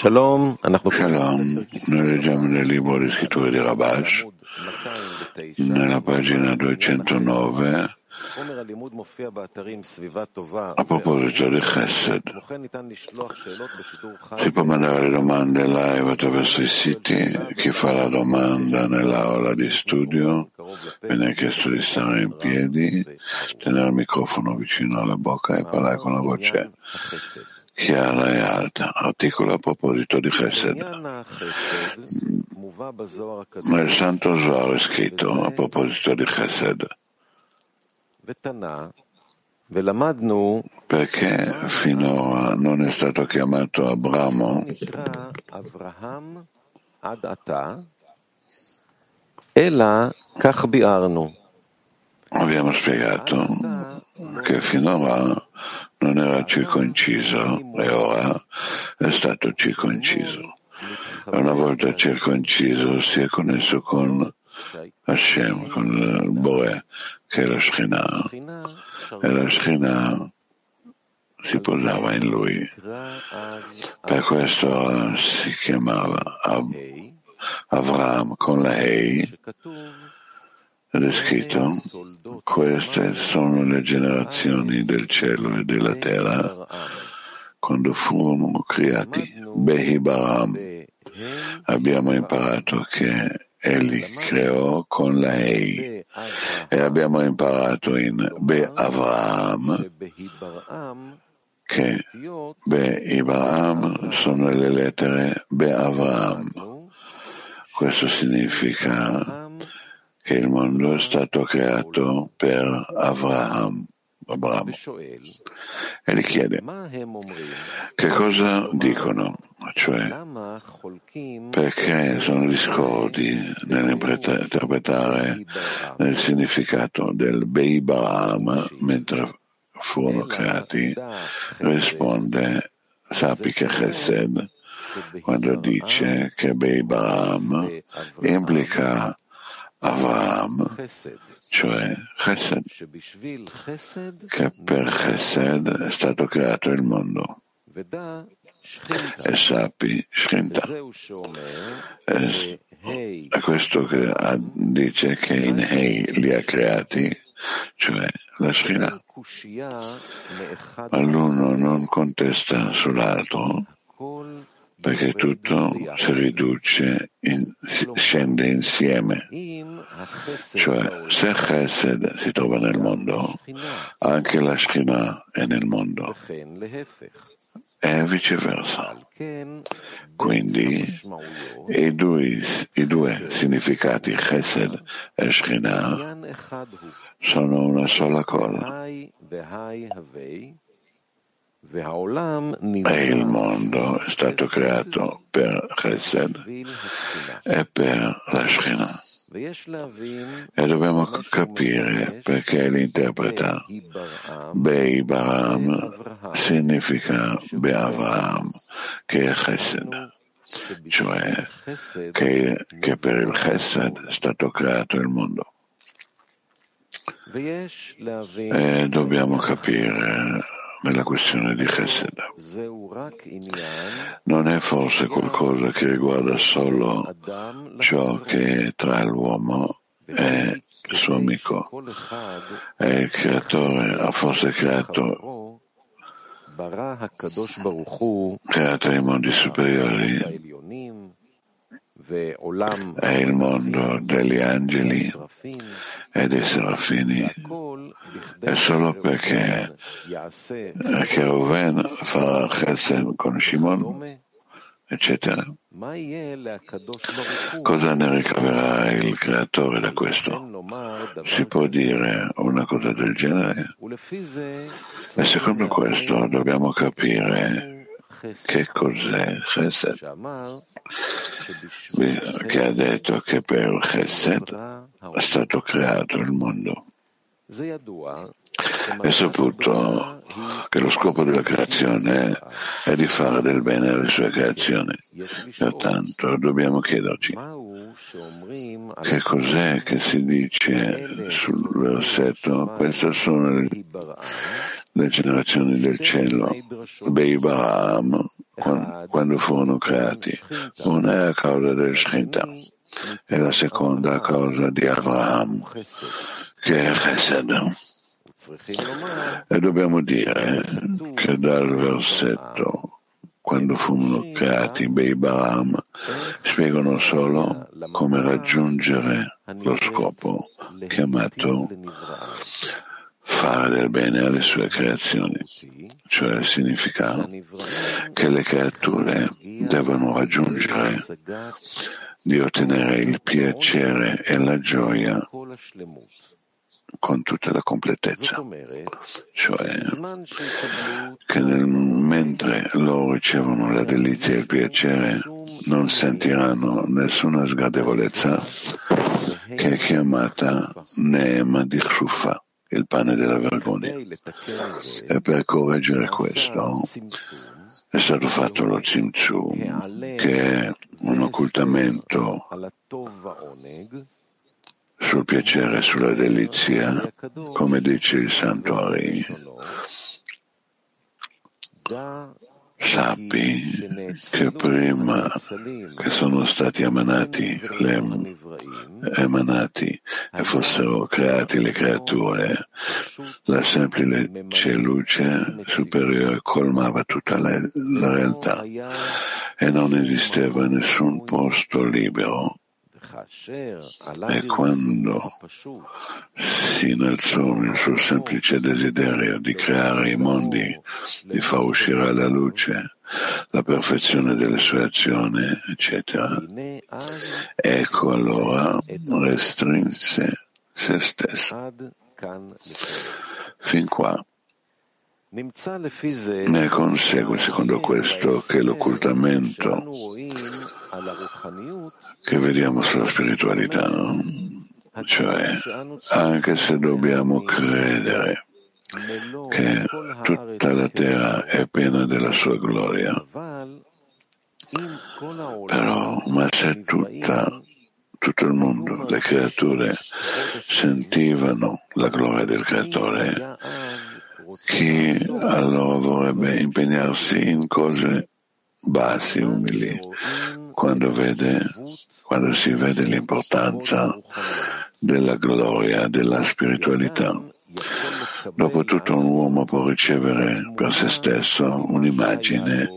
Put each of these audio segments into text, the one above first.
Shalom, noi leggiamo nel libro di scritture di Rabash, nella pagina 209, a proposito di Chesed. Si può mandare le domande live attraverso i siti. Chi fa la domanda nell'aula di studio viene chiesto di stare in piedi, tenere il microfono vicino alla bocca e parlare con la voce chiara e alta. Articolo a proposito di Chesed. Nel Santo Zohar è scritto a proposito di Chesed. Perché finora non è stato chiamato Abramo? Abbiamo spiegato che finora non era circonciso e ora è stato circonciso. Una volta circonciso si è connesso con Hashem, con il Boe, che è la Shekhinah, e la Shekhinah si posava in lui. Per questo si chiamava Avram con la Hei ed è scritto, queste sono le generazioni del cielo e della terra quando furono creati. Behi Baram. Abbiamo imparato che Egli creò con la Ei e abbiamo imparato in Be Avraham che Be Ibrahim sono le lettere Be Avraham. Questo significa che il mondo è stato creato per. Abramo. E gli chiede che cosa dicono, cioè perché sono discordi nell'interpretare il significato del Beibaram mentre furono creati, risponde sappi che Chesed quando dice che Beibaram implica Avraham, cioè Chesed, che per Chesed è stato creato il mondo. E sappi, Shrinta. È questo che dice che in Hei li ha creati, cioè la Shrinta. Ma l'uno non contesta sull'altro perché tutto si riduce, in, scende insieme. Cioè, se Chesed si trova nel mondo, anche la Shekhinah è nel mondo e viceversa. Quindi i due, i due significati Chesed e Shekhinah sono una sola cosa. E il mondo è stato creato per Chesed e per la Shekhinah. E dobbiamo capire perché l'interpreta Bei Baram significa Be'Avraham, che è Chesed, cioè che, che per il Chesed è stato creato il mondo. E dobbiamo capire nella questione di Chesed. Non è forse qualcosa che riguarda solo ciò che è tra l'uomo e il suo amico. E il creatore ha forse creato creato i mondi superiori e il mondo degli angeli e dei serafini. È solo perché che Ruven farà Chesed con Shimon, eccetera. Cosa ne ricaverà il creatore da questo? Si può dire una cosa del genere? E secondo questo dobbiamo capire che cos'è Chesed, che ha detto che per Chesed è stato creato il mondo. È saputo che lo scopo della creazione è di fare del bene alle sue creazioni. Pertanto dobbiamo chiederci che cos'è che si dice sul versetto? Queste sono le, le generazioni del cielo Beibaram quando furono creati. Una è a causa del Shrinta e la seconda a causa di Abraham, che è Chesed. E dobbiamo dire che dal versetto quando furono creati Bei Baram spiegano solo come raggiungere lo scopo chiamato fare del bene alle sue creazioni, cioè significa che le creature devono raggiungere di ottenere il piacere e la gioia con tutta la completezza, cioè che nel, mentre loro ricevono la delizia e il piacere non sentiranno nessuna sgradevolezza che è chiamata Neema di Chshufa il pane della vergogna. E per correggere questo è stato fatto lo Tzimtzum, che è un occultamento sul piacere e sulla delizia, come dice il Santo Ari sappi che prima che sono stati emanati, le, emanati e fossero creati le creature, la semplice luce superiore colmava tutta la, la realtà. E non esisteva nessun posto libero e quando si innalzò il suo semplice desiderio di creare i mondi, di far uscire alla luce la perfezione delle sue azioni, eccetera, ecco allora restrinse se stesso. Fin qua. Ne consegue, secondo questo, che l'occultamento che vediamo sulla spiritualità, no? cioè anche se dobbiamo credere che tutta la terra è piena della sua gloria, però, ma se tutta, tutto il mondo, le creature sentivano la gloria del creatore, chi allora vorrebbe impegnarsi in cose bassi, umili, quando, vede, quando si vede l'importanza della gloria, della spiritualità. Dopotutto un uomo può ricevere per se stesso un'immagine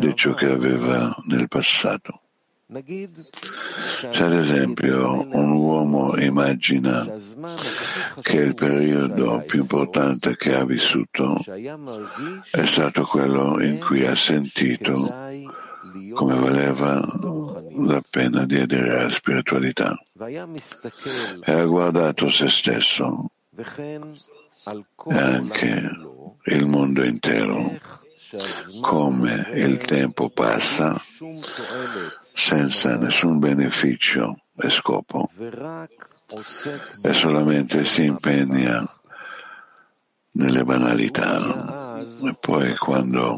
di ciò che aveva nel passato. Se ad esempio un uomo immagina che il periodo più importante che ha vissuto è stato quello in cui ha sentito come valeva la pena di aderire alla spiritualità? E ha guardato se stesso e anche il mondo intero. Come il tempo passa senza nessun beneficio e scopo. E solamente si impegna nelle banalità. E poi quando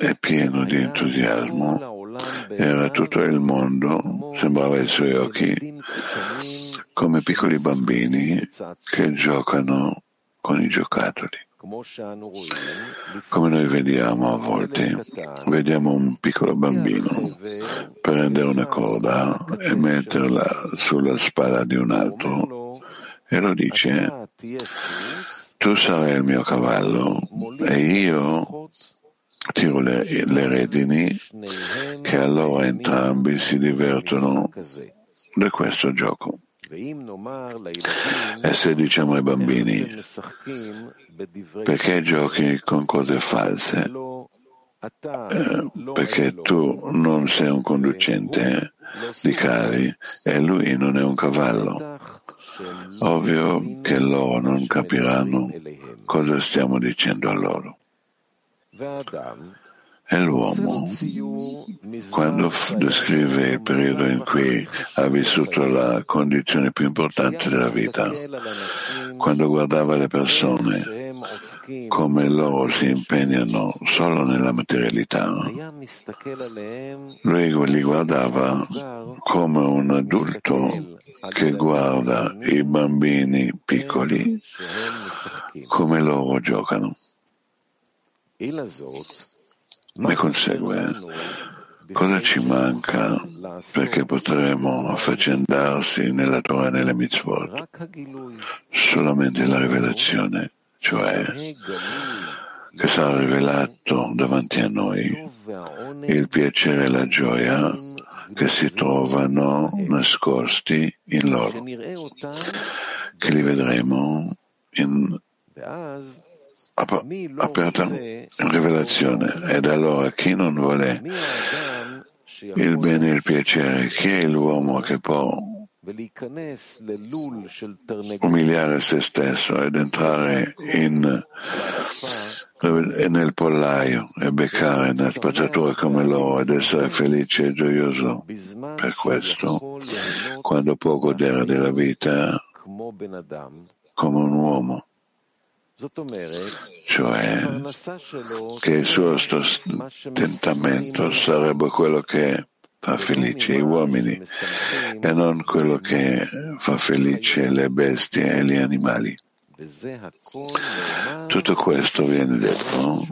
è pieno di entusiasmo era tutto il mondo sembrava ai suoi occhi come piccoli bambini che giocano con i giocattoli. Come noi vediamo a volte, vediamo un piccolo bambino prendere una coda e metterla sulla spalla di un altro e lo dice, tu sarai il mio cavallo e io tiro le, le redini che allora entrambi si divertono da questo gioco. E se diciamo ai bambini, perché giochi con cose false? Eh, perché tu non sei un conducente di carri e lui non è un cavallo. Ovvio che loro non capiranno cosa stiamo dicendo a loro. E l'uomo, quando descrive il periodo in cui ha vissuto la condizione più importante della vita, quando guardava le persone come loro si impegnano solo nella materialità, lui li guardava come un adulto che guarda i bambini piccoli come loro giocano. Ne consegue cosa ci manca perché potremo affaccendarsi nella Torah e nelle mitzvot? Solamente la rivelazione, cioè che sarà rivelato davanti a noi il piacere e la gioia che si trovano nascosti in loro, che li vedremo in aperta rivelazione. Ed allora chi non vuole il bene e il piacere, chi è l'uomo che può umiliare se stesso ed entrare in, nel pollaio e beccare una spazzatura come loro ed essere felice e gioioso. per questo, quando può godere della vita come un uomo cioè che il suo sostentamento sarebbe quello che fa felice gli uomini e non quello che fa felice le bestie e gli animali. Tutto questo viene detto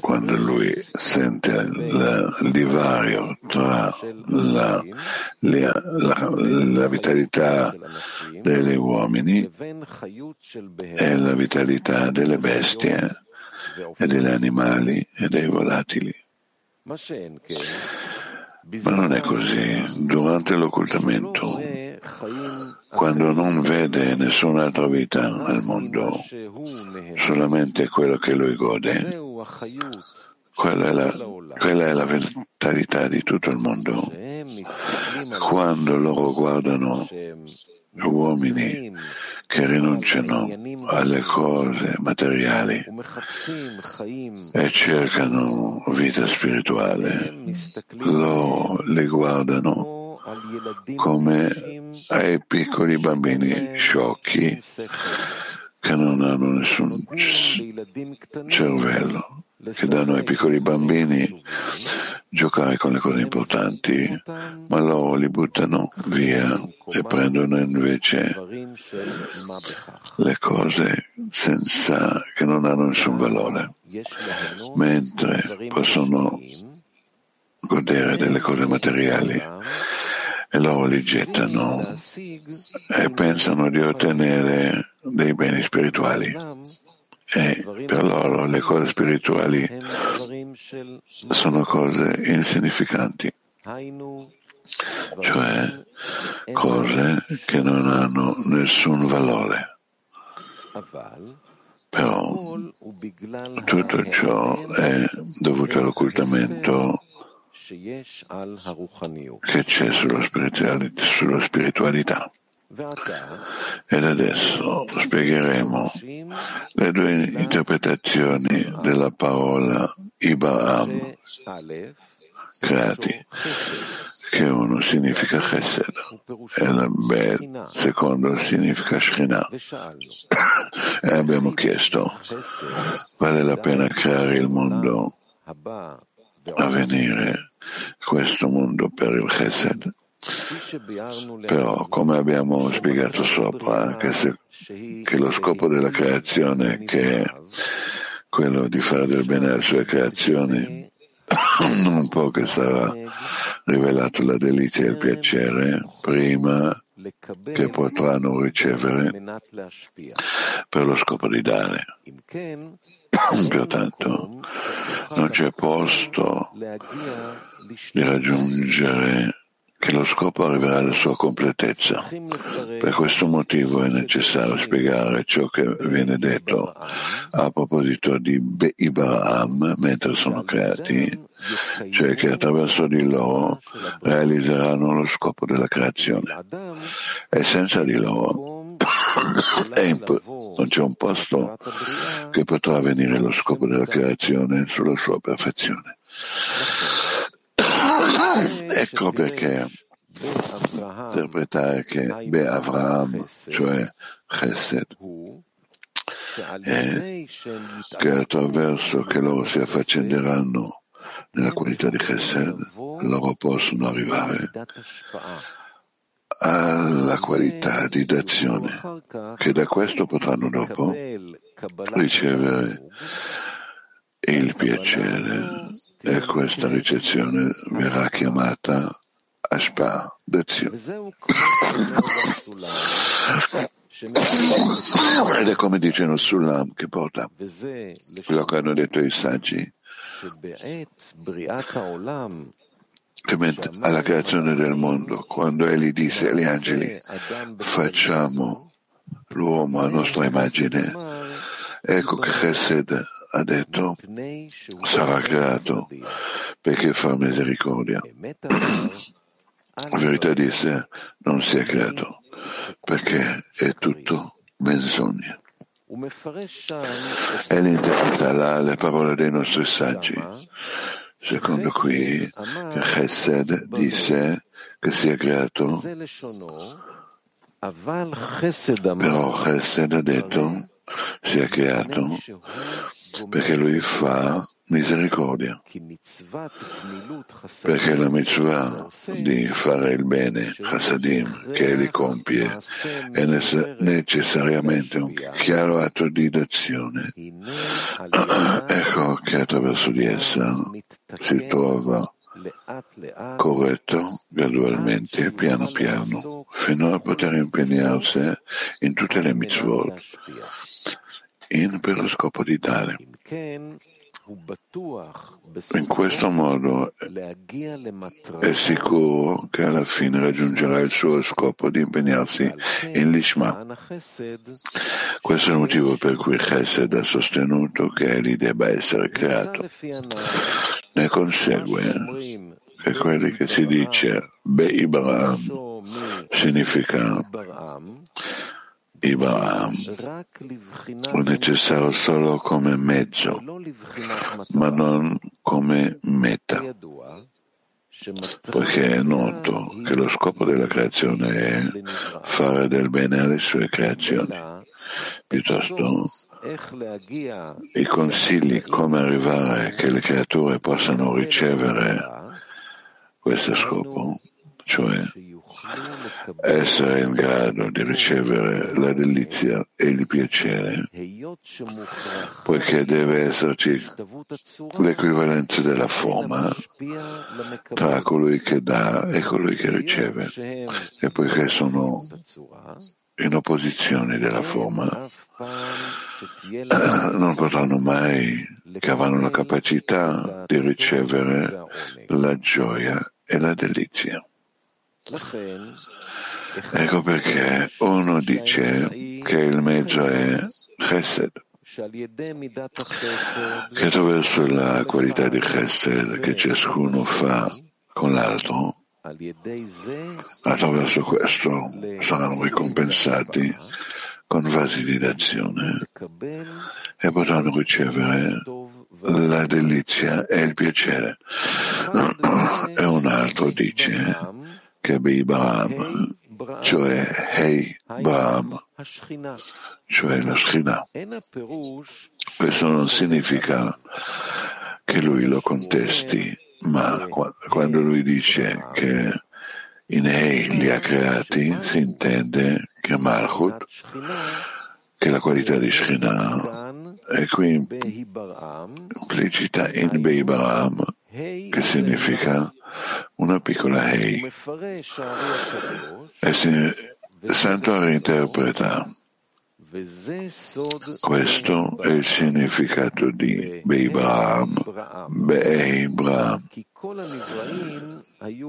quando lui sente il divario tra la, la, la, la, vitalità degli uomini e la vitalità delle bestie e degli animali e dei volatili. Ma non è così. Durante l'occultamento, quando non vede nessun'altra vita nel mondo, solamente quello che lui gode, quella è, la, quella è la vitalità di tutto il mondo. Quando loro guardano uomini che rinunciano alle cose materiali e cercano vita spirituale, loro li guardano come ai piccoli bambini sciocchi che non hanno nessun cervello che danno ai piccoli bambini giocare con le cose importanti, ma loro li buttano via e prendono invece le cose senza, che non hanno nessun valore, mentre possono godere delle cose materiali e loro li gettano e pensano di ottenere dei beni spirituali e per loro le cose spirituali sono cose insignificanti, cioè cose che non hanno nessun valore. Però tutto ciò è dovuto all'occultamento che c'è sulla spiritualità. Ed adesso spiegheremo le due interpretazioni della parola Ibaam creati, che uno significa Chesed e B secondo significa Shekhinah. e abbiamo chiesto, vale la pena creare il mondo a venire, questo mondo per il Chesed? Però, come abbiamo spiegato sopra, che, se, che lo scopo della creazione, che è quello di fare del bene alle sue creazioni, non può che sarà rivelato la delizia e il piacere prima che potranno ricevere per lo scopo di dare. Pertanto non c'è posto di raggiungere che lo scopo arriverà alla sua completezza. Per questo motivo è necessario spiegare ciò che viene detto a proposito di Ibrahim mentre sono creati, cioè che attraverso di loro realizzeranno lo scopo della creazione. E senza di loro non c'è un posto che potrà avvenire lo scopo della creazione sulla sua perfezione. Ecco perché interpretare che Be Avraham, cioè Chesed, è che attraverso che loro si affaccenderanno nella qualità di Chesed, loro possono arrivare alla qualità di d'azione, che da questo potranno dopo ricevere il piacere. E questa ricezione verrà chiamata ashpa, d'azione. Ed è come dice lo Sulam che porta quello che hanno detto i saggi alla creazione del mondo, quando egli disse agli angeli facciamo l'uomo a nostra immagine, ecco che Chesed ha detto sarà creato perché fa misericordia. La verità disse non si è creato perché è tutto menzogna. E interpreta le parole dei nostri saggi, secondo cui Chesed disse che si è creato, però Chesed ha detto si è creato perché lui fa misericordia, perché la mitzvah di fare il bene, Hasadim, che egli compie, è necessariamente un chiaro atto di d'azione. ecco che attraverso di essa si trova corretto gradualmente, piano piano, fino a poter impegnarsi in tutte le mitzvot in per lo scopo di dare. In questo modo è sicuro che alla fine raggiungerà il suo scopo di impegnarsi in Lishma. Questo è il motivo per cui Chesed ha sostenuto che egli debba essere creato. Ne consegue che quelli che si dice Be Ibrahim significa Ibrahim è necessario solo come mezzo, ma non come meta, poiché è noto che lo scopo della creazione è fare del bene alle sue creazioni. Piuttosto, i consigli come arrivare che le creature possano ricevere questo scopo, cioè essere in grado di ricevere la delizia e il piacere, poiché deve esserci l'equivalenza della forma tra colui che dà e colui che riceve, e poiché sono in opposizione della forma, non potranno mai che avranno la capacità di ricevere la gioia e la delizia. Ecco perché uno dice che il mezzo è Chesed, che attraverso la qualità di Chesed che ciascuno fa con l'altro, attraverso questo saranno ricompensati con vasi di d'azione e potranno ricevere la delizia e il piacere. E un altro dice che Beibaram, cioè Hei Brahm, cioè la Shina. Questo non significa che lui lo contesti, ma quando lui dice che in Hei li ha creati, si intende che Malchut, che la qualità di Shina, è qui implicita in Beibaram, che significa una piccola Hei. E si, Santo reinterpreta. Questo è il significato di Beibraham, Beibram,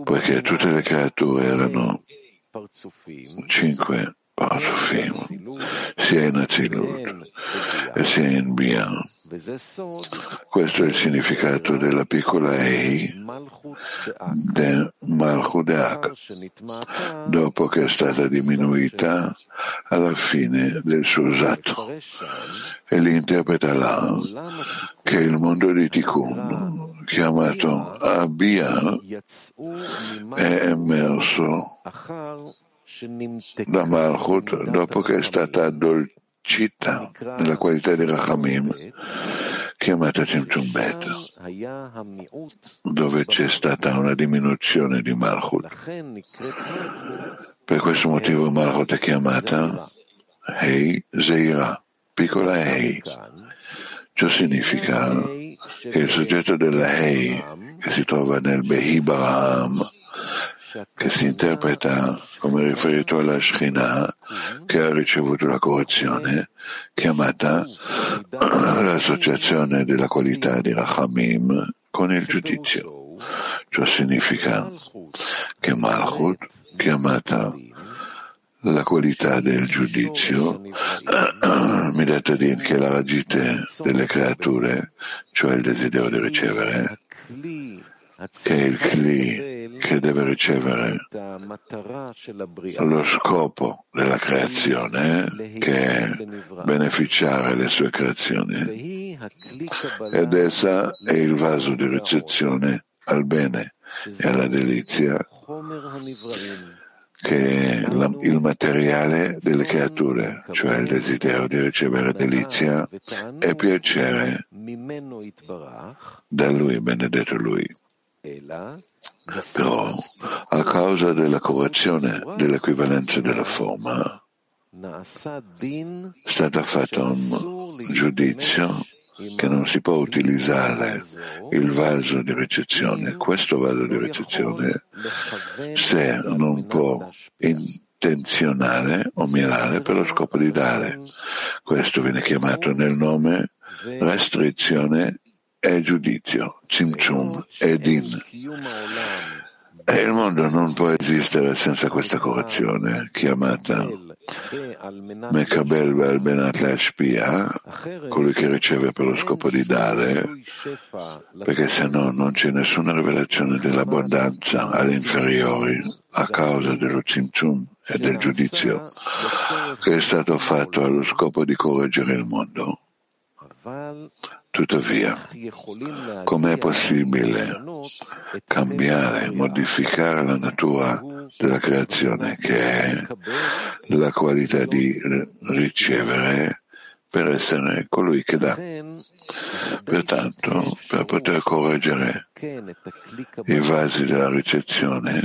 poiché tutte le creature erano cinque Parsufim, sia in Azilut e sia in Bia. Questo è il significato della piccola Ei del Malchudeak, dopo che è stata diminuita alla fine del suo usato. E li interpreta là che il mondo di Tikkun, chiamato Abia, è emerso da Malchut dopo che è stata addolcita città nella qualità di Rachamim chiamata Tzimtzum Bet, dove c'è stata una diminuzione di Malchut. Per questo motivo Malchut è chiamata Hei Zeira, piccola Hei. Ciò significa che il soggetto della Hei, che si trova nel Behi Baraham, che si interpreta come riferito alla Shekhinah che ha ricevuto la correzione, chiamata l'associazione della qualità di Rachamim con il giudizio. Ciò significa che Malchut, chiamata la qualità del giudizio, Midatadin, che la ragite delle creature, cioè il desiderio di ricevere, che è il Kli che deve ricevere lo scopo della creazione, che è beneficiare le sue creazioni. Ed essa è il vaso di ricezione al bene e alla delizia che è la, il materiale delle creature, cioè il desiderio di ricevere delizia e piacere da Lui, benedetto Lui. Però, a causa della correzione dell'equivalenza della forma, è stato fatto un giudizio che non si può utilizzare il vaso di ricezione, questo vaso di ricezione, se non può intenzionare o mirare per lo scopo di dare. Questo viene chiamato nel nome restrizione e giudizio, Cimcium e Din. E il mondo non può esistere senza questa correzione, chiamata Mekabel Bel Benat Lashpia, colui che riceve per lo scopo di dare, perché se no non c'è nessuna rivelazione dell'abbondanza agli inferiori a causa dello Cimcium e del giudizio che è stato fatto allo scopo di correggere il mondo. Tuttavia, com'è possibile cambiare, modificare la natura della creazione, che è la qualità di ricevere per essere colui che dà. Pertanto, per poter correggere i vasi della ricezione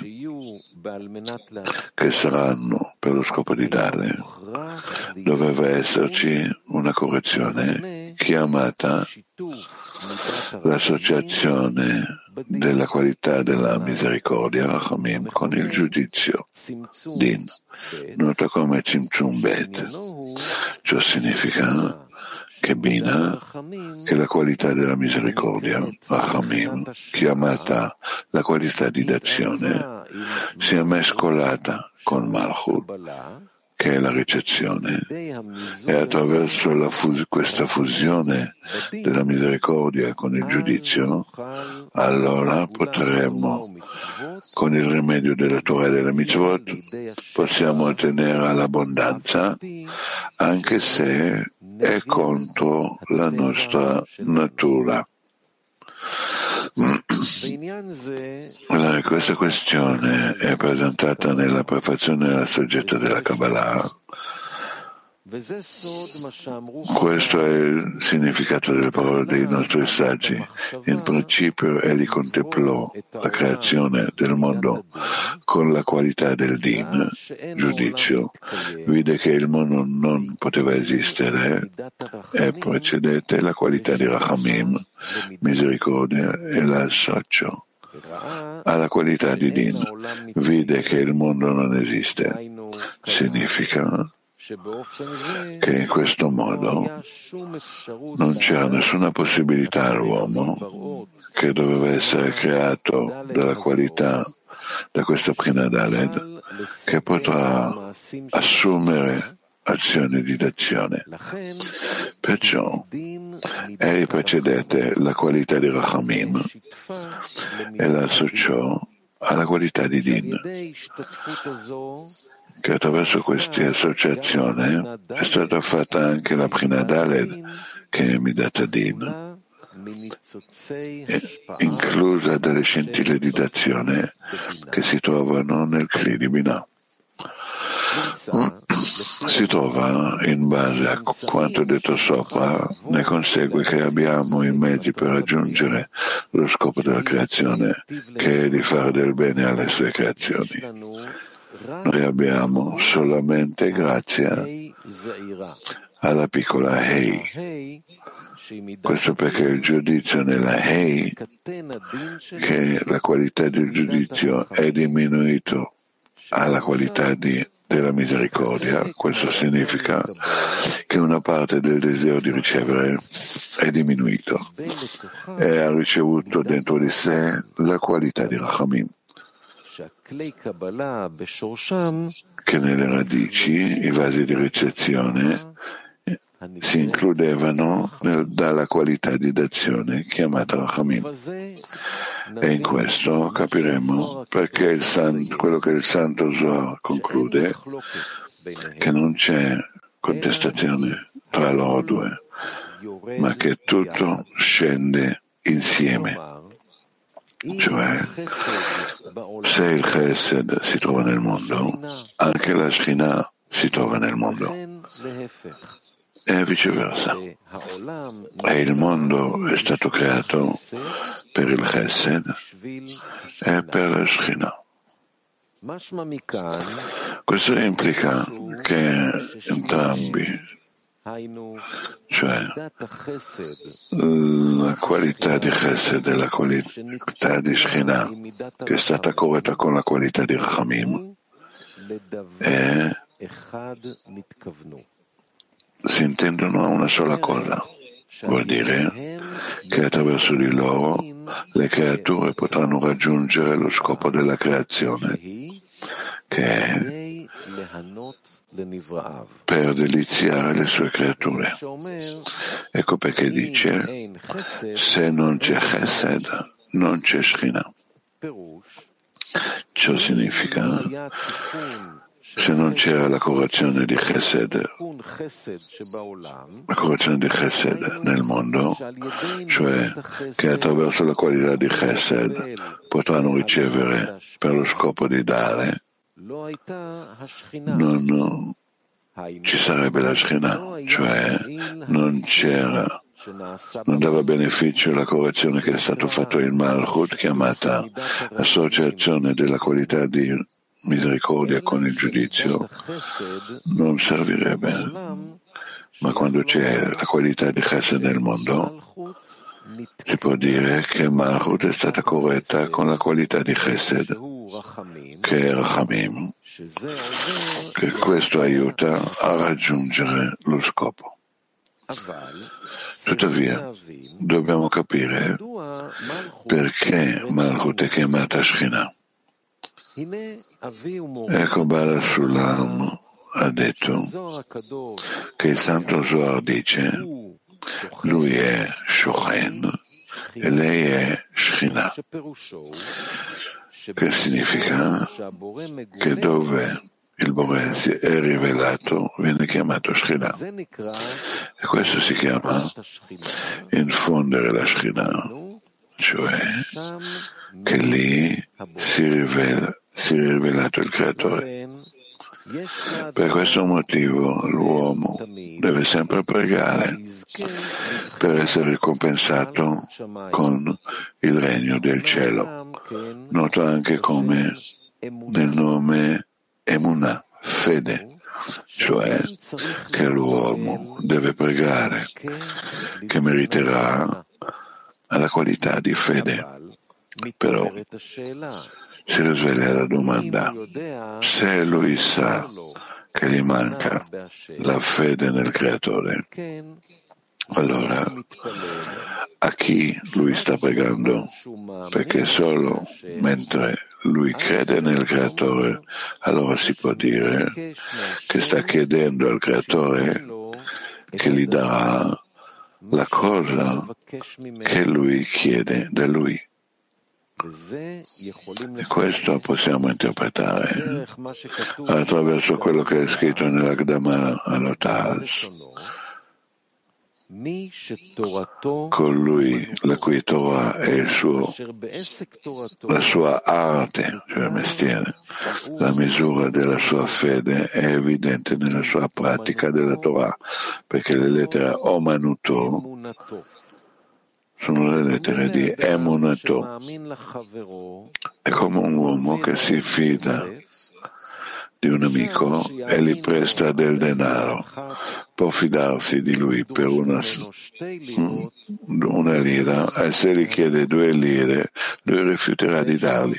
che saranno per lo scopo di dare, doveva esserci una correzione chiamata l'associazione della qualità della misericordia Rachamim con il giudizio Din, noto come Tzimtzum Bet. Ciò significa che Bina, che la qualità della misericordia, Rachamim, chiamata la qualità di d'azione, sia mescolata con Malchut, che è la ricezione, e attraverso fus- questa fusione della misericordia con il giudizio, allora potremo, con il rimedio della Torah e della mitzvot, possiamo ottenere l'abbondanza, anche se è contro la nostra natura. Allora, questa questione è presentata nella prefazione al soggetto della Kabbalah. Questo è il significato delle parole dei nostri saggi. In principio egli contemplò la creazione del mondo con la qualità del din, giudizio, vide che il mondo non poteva esistere e precedette la qualità di Rachamim, misericordia e l'associo alla qualità di Din, vide che il mondo non esiste. Significa che in questo modo non c'era nessuna possibilità all'uomo che doveva essere creato dalla qualità da questa prima Daled che potrà assumere azione di d'azione. Perciò egli precedette la qualità di Rachamim e la associò alla qualità di Din che attraverso questa associazione è stata fatta anche la prima Daled, che è Midata Din, inclusa dalle scintille di d'azione che si trovano nel Kli di Binah. Si trova in base a quanto detto sopra, ne consegue che abbiamo i mezzi per raggiungere lo scopo della creazione, che è di fare del bene alle sue creazioni noi abbiamo solamente grazie alla piccola Hei. Questo perché il giudizio nella Hei, che la qualità del giudizio è diminuito alla qualità di, della misericordia, questo significa che una parte del desiderio di ricevere è diminuito e ha ricevuto dentro di sé la qualità di Rachamim che nelle radici i vasi di ricezione si includevano nel, dalla qualità di dazione chiamata Rachamim. E in questo capiremo perché san, quello che il Santo Zohar conclude che non c'è contestazione tra loro due, ma che tutto scende insieme. Cioè, se il Chesed si trova nel mondo, anche la Shina si trova nel mondo e viceversa. E il mondo è stato creato per il Chesed e per la Shina. Questo implica che entrambi cioè la qualità di Chesed e la qualità di Shekhinah che è stata corretta con la qualità di Rachamim e si intendono a una sola cosa. Vuol dire che attraverso di loro le creature potranno raggiungere lo scopo della creazione, che è per deliziare le sue creature. Ecco perché dice, se non c'è Chesed, non c'è Shekhinah. Ciò significa, se non c'era la correzione di Chesed, la correzione di Chesed nel mondo, cioè che attraverso la qualità di Chesed potranno ricevere per lo scopo di dare, non ci sarebbe la Shekhinah, cioè non c'era, non dava beneficio la correzione che è stato fatto in Malchut, chiamata associazione della qualità di misericordia con il giudizio, non servirebbe. Ma quando c'è la qualità di Chesed nel mondo, si può dire che Malchut è stata corretta con la qualità di Chesed, che è Rachamim, che questo aiuta a raggiungere lo scopo. Tuttavia, dobbiamo capire perché Malchut è chiamata Shekhinah. Ecco Bala Sulam ha detto che il Santo Zohar dice lui è Shochen e lei è Shekhinah, che significa che dove il Bore è rivelato viene chiamato Shekhinah. E questo si chiama infondere la Shekhinah, cioè che lì si, rivela, si è rivelato il Creatore. Per questo motivo l'uomo deve sempre pregare per essere ricompensato con il regno del cielo, noto anche come nel nome Emunah, fede, cioè che l'uomo deve pregare, che meriterà alla qualità di fede. Però si risveglia la domanda, se lui sa che gli manca la fede nel Creatore, allora a chi lui sta pregando? Perché solo mentre lui crede nel Creatore, allora si può dire che sta chiedendo al Creatore che gli darà la cosa che lui chiede da lui. E questo possiamo interpretare attraverso quello che è scritto nell'Agdama all'Otaz. Colui la cui Torah è il suo, la sua arte, cioè il mestiere, la misura della sua fede è evidente nella sua pratica della Torah, perché le lettere Omanuto sono le lettere di Emunato. È come un uomo che si fida di un amico e gli presta del denaro, può fidarsi di lui per una, una lira e se gli chiede due lire lui rifiuterà di dargli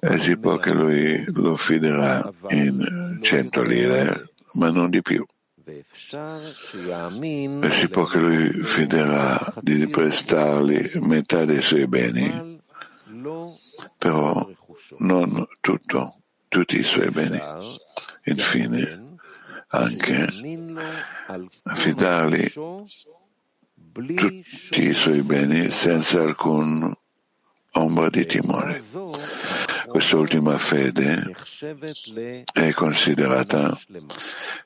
e si può che lui lo fiderà in cento lire ma non di più e si può che lui fiderà di prestargli metà dei suoi beni però non tutto tutti i suoi beni. Infine, anche affidargli tutti i suoi beni senza alcun ombra di timore. Quest'ultima fede è considerata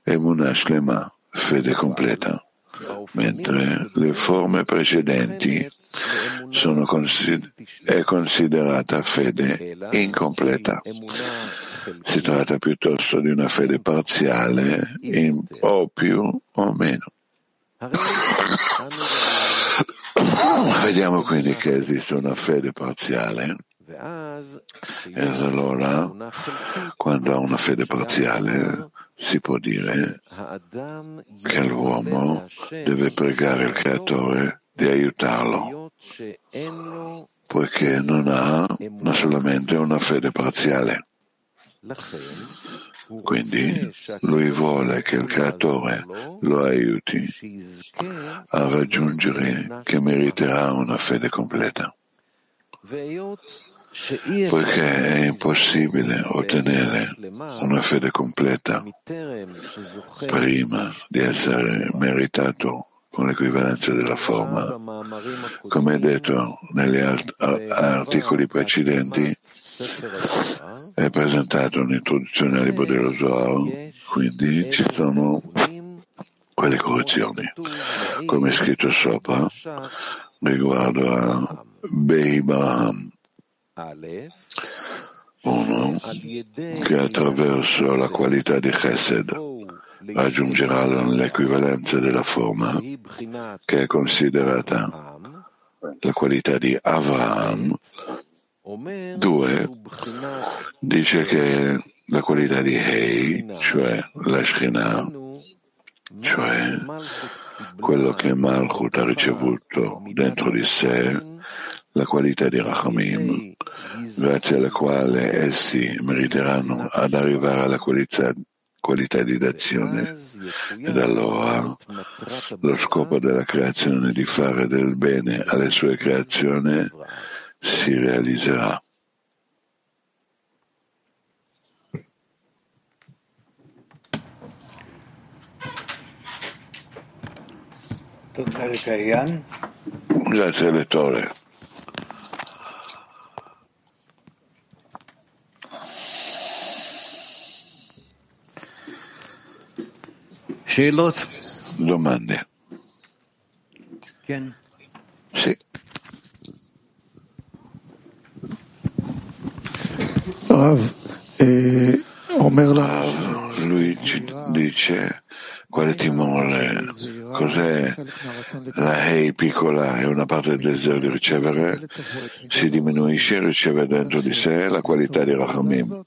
Emunah Shlema, fede completa, mentre le forme precedenti consider- è considerata fede incompleta. Si tratta piuttosto di una fede parziale, in, o più o meno. Vediamo quindi che esiste una fede parziale. E allora, quando ha una fede parziale, si può dire che l'uomo deve pregare il Creatore di aiutarlo, poiché non ha non solamente una fede parziale. Quindi lui vuole che il creatore lo aiuti a raggiungere che meriterà una fede completa. Poiché è impossibile ottenere una fede completa prima di essere meritato con l'equivalenza della forma. Come detto negli articoli precedenti, è presentata un'introduzione al libro dello Zohar, quindi ci sono quelle correzioni, come è scritto sopra, riguardo a Beibaham. Uno che attraverso la qualità di Chesed raggiungerà l'equivalenza della forma che è considerata la qualità di Avraham. Due, dice che la qualità di Hei, cioè la Shekhinah, cioè quello che Malchut ha ricevuto dentro di sé, la qualità di Rachamim, grazie alla quale essi meriteranno ad arrivare alla qualità qualità di d'azione. Ed allora lo scopo della creazione di fare del bene alle sue creazioni si realizzerà. Grazie lettore. Domande. Sì. Lui ci dice quale timore, cos'è la Hei piccola è una parte del desiderio di ricevere, si diminuisce e riceve dentro di sé la qualità di Rachamim.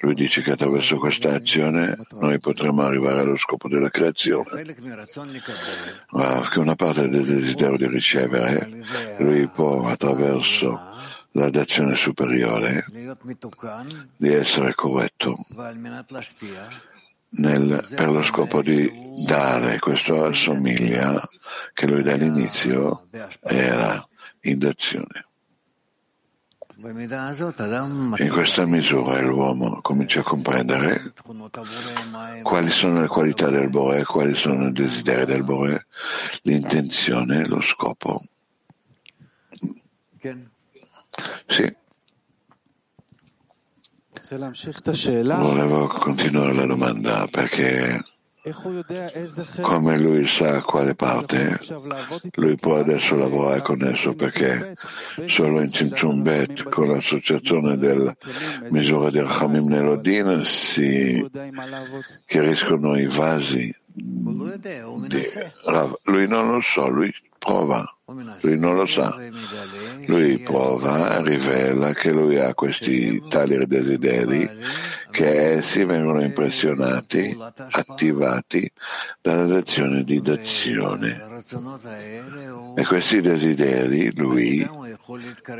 Lui dice che attraverso questa azione noi potremo arrivare allo scopo della creazione. Ma che una parte del desiderio di ricevere, lui può attraverso la dazione superiore di essere corretto nel, per lo scopo di dare, questo assomiglia che lui dall'inizio era in. In questa misura l'uomo comincia a comprendere quali sono le qualità del Bore, quali sono i desideri del Bore, l'intenzione, lo scopo. Sì. Volevo continuare la domanda perché come lui sa quale parte, lui può adesso lavorare con esso perché solo in Tzimtzum Bet, con l'associazione della misura di Rachamim Nelodin, si chiariscono i vasi. Di... Lui non lo sa, so, lui prova, lui non lo sa. Lui prova, rivela che lui ha questi tali desideri che essi vengono impressionati, attivati dalla lezione di d'azione. E questi desideri, lui,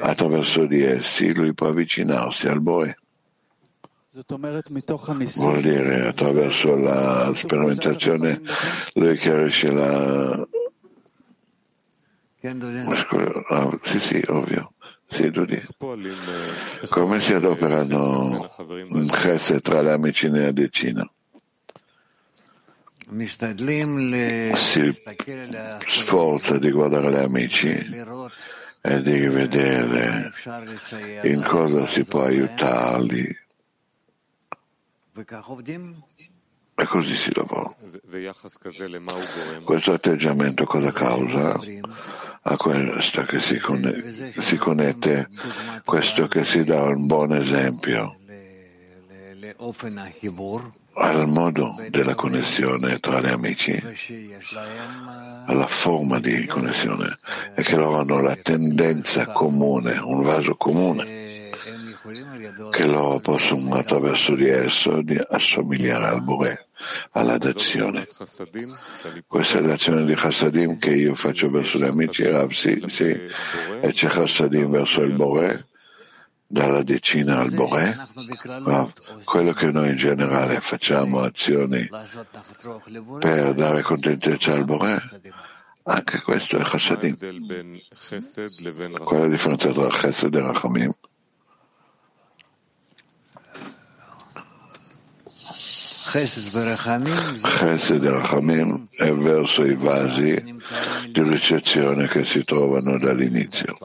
attraverso di essi, lui può avvicinarsi al Boe. Vuol dire attraverso la sperimentazione lui chiarisce la... Ah, sì, sì, ovvio. Sì, Dudi. Come si adoperano un chesed tra le amici nella decina? Si sforza di guardare gli amici e di vedere in cosa si può aiutarli e così si lavora. Questo atteggiamento cosa causa? A questo che si, conne- si connette, questo che si dà un buon esempio. Al modo della connessione tra gli amici, alla forma di connessione, e che loro hanno la tendenza comune, un vaso comune che loro possono attraverso di esso di assomigliare al Bore, alla dazione. Questa è l'azione di Chassadim che io faccio verso gli amici, Rav, sì, sì, e c'è Chassadim verso il Bore, dalla decina al Bore, Rav, quello che noi in generale facciamo azioni per dare contentezza al Bore, anche questo è Chassadim. Qual è la differenza tra Chesed e Rachamim? Chesed e Rachamim è verso i vasi di ricezione che si trovano dall'inizio.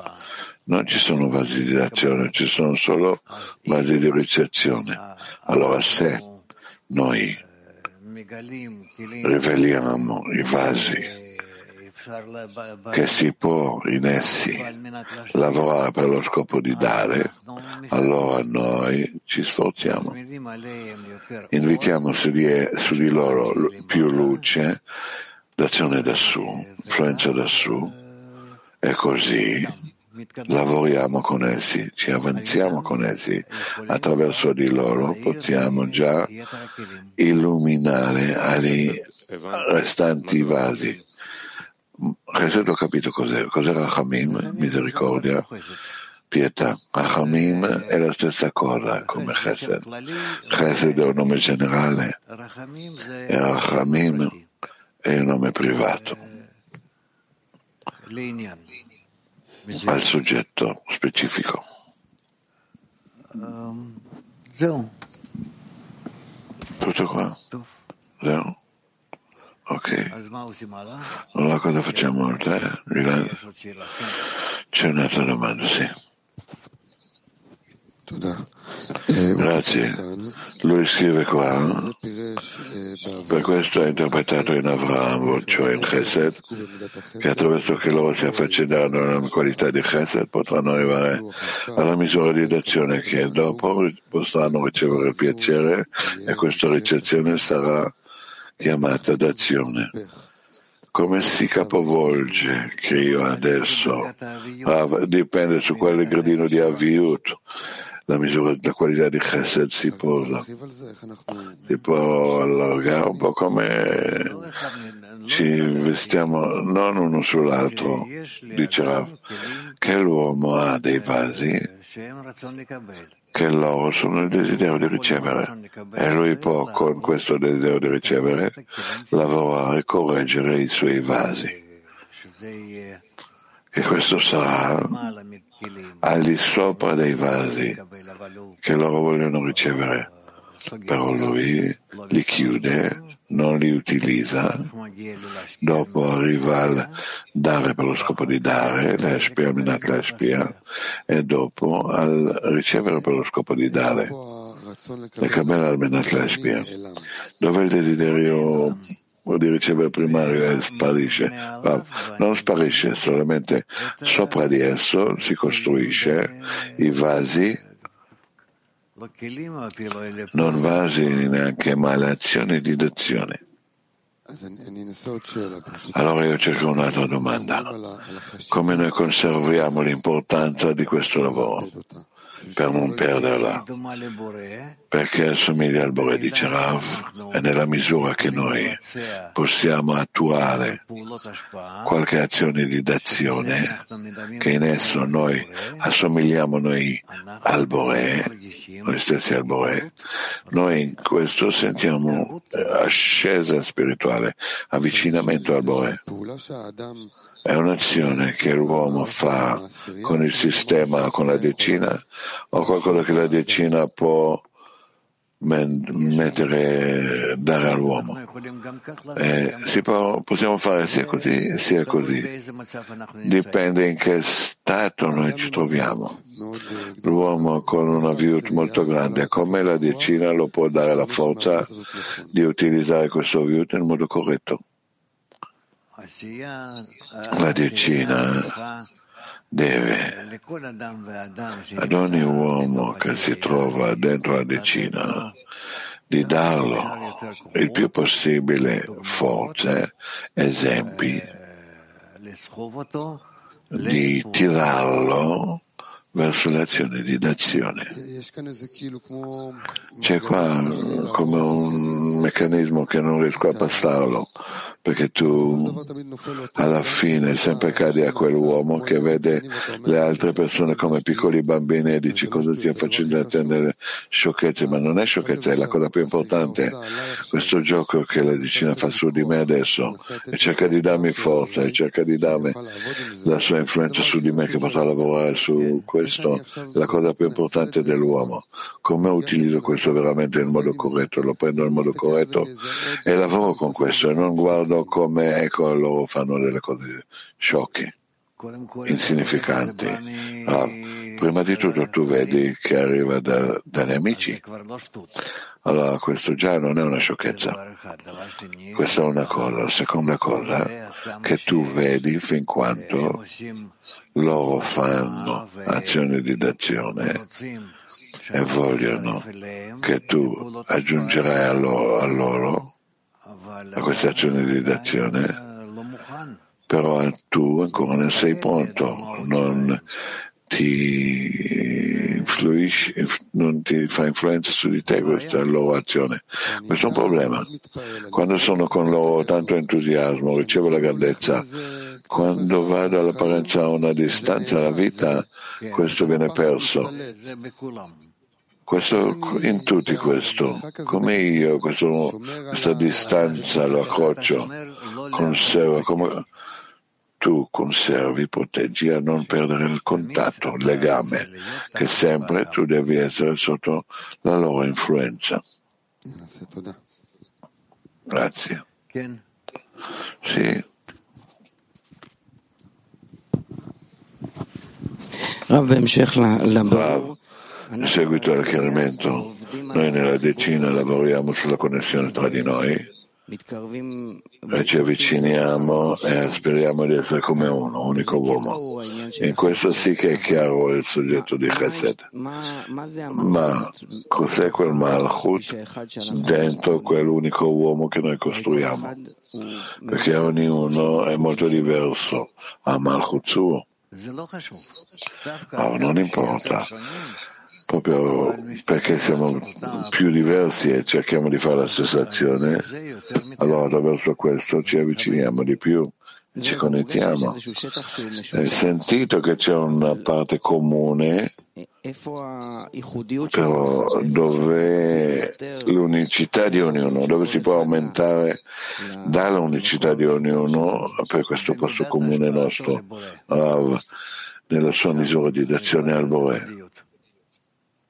Non ci sono vasi di azione, ci sono solo vasi di ricezione. Allora se noi riveliamo i vasi che si può in essi lavorare per lo scopo di dare, allora noi ci sforziamo. Invitiamo su di, su di loro più luce, d'azione da su, influenza da su, e così lavoriamo con essi, ci avanziamo con essi, attraverso di loro possiamo già illuminare agli restanti vasi. Chesed ho capito cos'è, cos'è Rachamim, misericordia, pietà. Rachamim è la stessa cosa come Chesed. Chesed è un nome generale e Rachamim è il nome privato al soggetto specifico. Tutto qua? Zero? Ok. Allora cosa facciamo oltre? C'è un'altra domanda, sì. Grazie. Lui scrive qua, per questo è interpretato in Avram, cioè in Chesed, che attraverso che loro si affaccenderanno alla qualità di Chesed potranno arrivare alla misura di d'azione che dopo potranno ricevere il piacere e questa ricezione sarà chiamata d'azione. Come si capovolge che io adesso ah, dipende su quale gradino di aviut la misura della qualità di Chesed si posa. Si può allargare un po' come ci vestiamo non uno sull'altro, dice Rav, che l'uomo ha dei vasi che loro sono il desiderio di ricevere. e lui può con questo desiderio di ricevere. lavorare e correggere i suoi vasi. E questo sarà al di sopra dei vasi che loro vogliono ricevere, però lui li chiude, non li utilizza, dopo arriva al dare per lo scopo di dare, l'espia, minat l'espia, e dopo al ricevere per lo scopo di dare, le cabela al minat l'espia, dove il desiderio di ricevere primario sparisce, non sparisce, solamente sopra di esso si costruisce i vasi, non vasi neanche ma le azioni di d'azione. Allora io cerco un'altra domanda. Come noi conserviamo l'importanza di questo lavoro per non perderla? Perché assomiglia al Bore di Rav e nella misura che noi possiamo attuare qualche azione di d'azione che in esso noi assomigliamo noi al Bore, noi stessi al Bore, noi in questo sentiamo ascesa spirituale, avvicinamento al Bore. È un'azione che l'uomo fa con il sistema, con la decina, o qualcosa che la decina può mettere, dare all'uomo. Eh, può, possiamo fare sia così sia così. Dipende in che stato noi ci troviamo. L'uomo con una virtù molto grande, come la decina, lo può dare la forza di utilizzare questo virtù in modo corretto. La decina deve ad ogni uomo che si trova dentro la decina di darlo il più possibile forze, esempi, di tirarlo verso l'azione di d'azione. C'è qua come un meccanismo che non riesco a passarlo, perché tu alla fine sempre cadi a quell'uomo che vede le altre persone come piccoli bambini e dici cosa stia facendo attendere sciocchezze, ma non è sciocchezza, è la cosa più importante. Questo gioco che la decina fa su di me adesso e cerca di darmi forza e cerca di darmi la sua influenza su di me che potrà lavorare su questo questo è la cosa più importante dell'uomo. Come utilizzo questo veramente in modo corretto? Lo prendo in modo corretto e lavoro con questo e non guardo come ecco loro fanno delle cose sciocche, insignificanti. Ah, prima di tutto tu vedi che arriva da, dagli amici. Allora questo già non è una sciocchezza. Questa è una cosa. La seconda cosa che tu vedi fin quanto loro fanno azioni di d'azione e vogliono che tu aggiungerai a loro, a, loro, a questa azione di d'azione, però tu ancora non sei pronto, non ti influisce, non ti fa influenza su di te questa loro azione. Questo è un problema. Quando sono con loro tanto entusiasmo, ricevo la grandezza, quando vado all'apparenza a una distanza alla vita, questo viene perso. Questo, in tutti questo, come io questo, questa distanza lo accrocio, conservo, come tu conservi, proteggi a non perdere il contatto, il legame, che sempre tu devi essere sotto la loro influenza. Grazie. Sì. Rav, in seguito al chiarimento, noi nella decina lavoriamo sulla connessione tra di noi e ci avviciniamo e speriamo di essere come uno, unico uomo. In questo sì che è chiaro il soggetto di Chesed. Ma cos'è quel Malchut dentro quell'unico uomo che noi costruiamo? Perché ognuno è molto diverso, ha Malchut suo. Oh, non importa, proprio perché siamo più diversi e cerchiamo di fare la stessa azione, allora attraverso questo ci avviciniamo di più, ci connettiamo. Hai sentito che c'è una parte comune, però dove l'unicità di ognuno, dove si può aumentare dall'unicità di ognuno per questo posto comune nostro, uh, nella sua misura di d'azione al Bore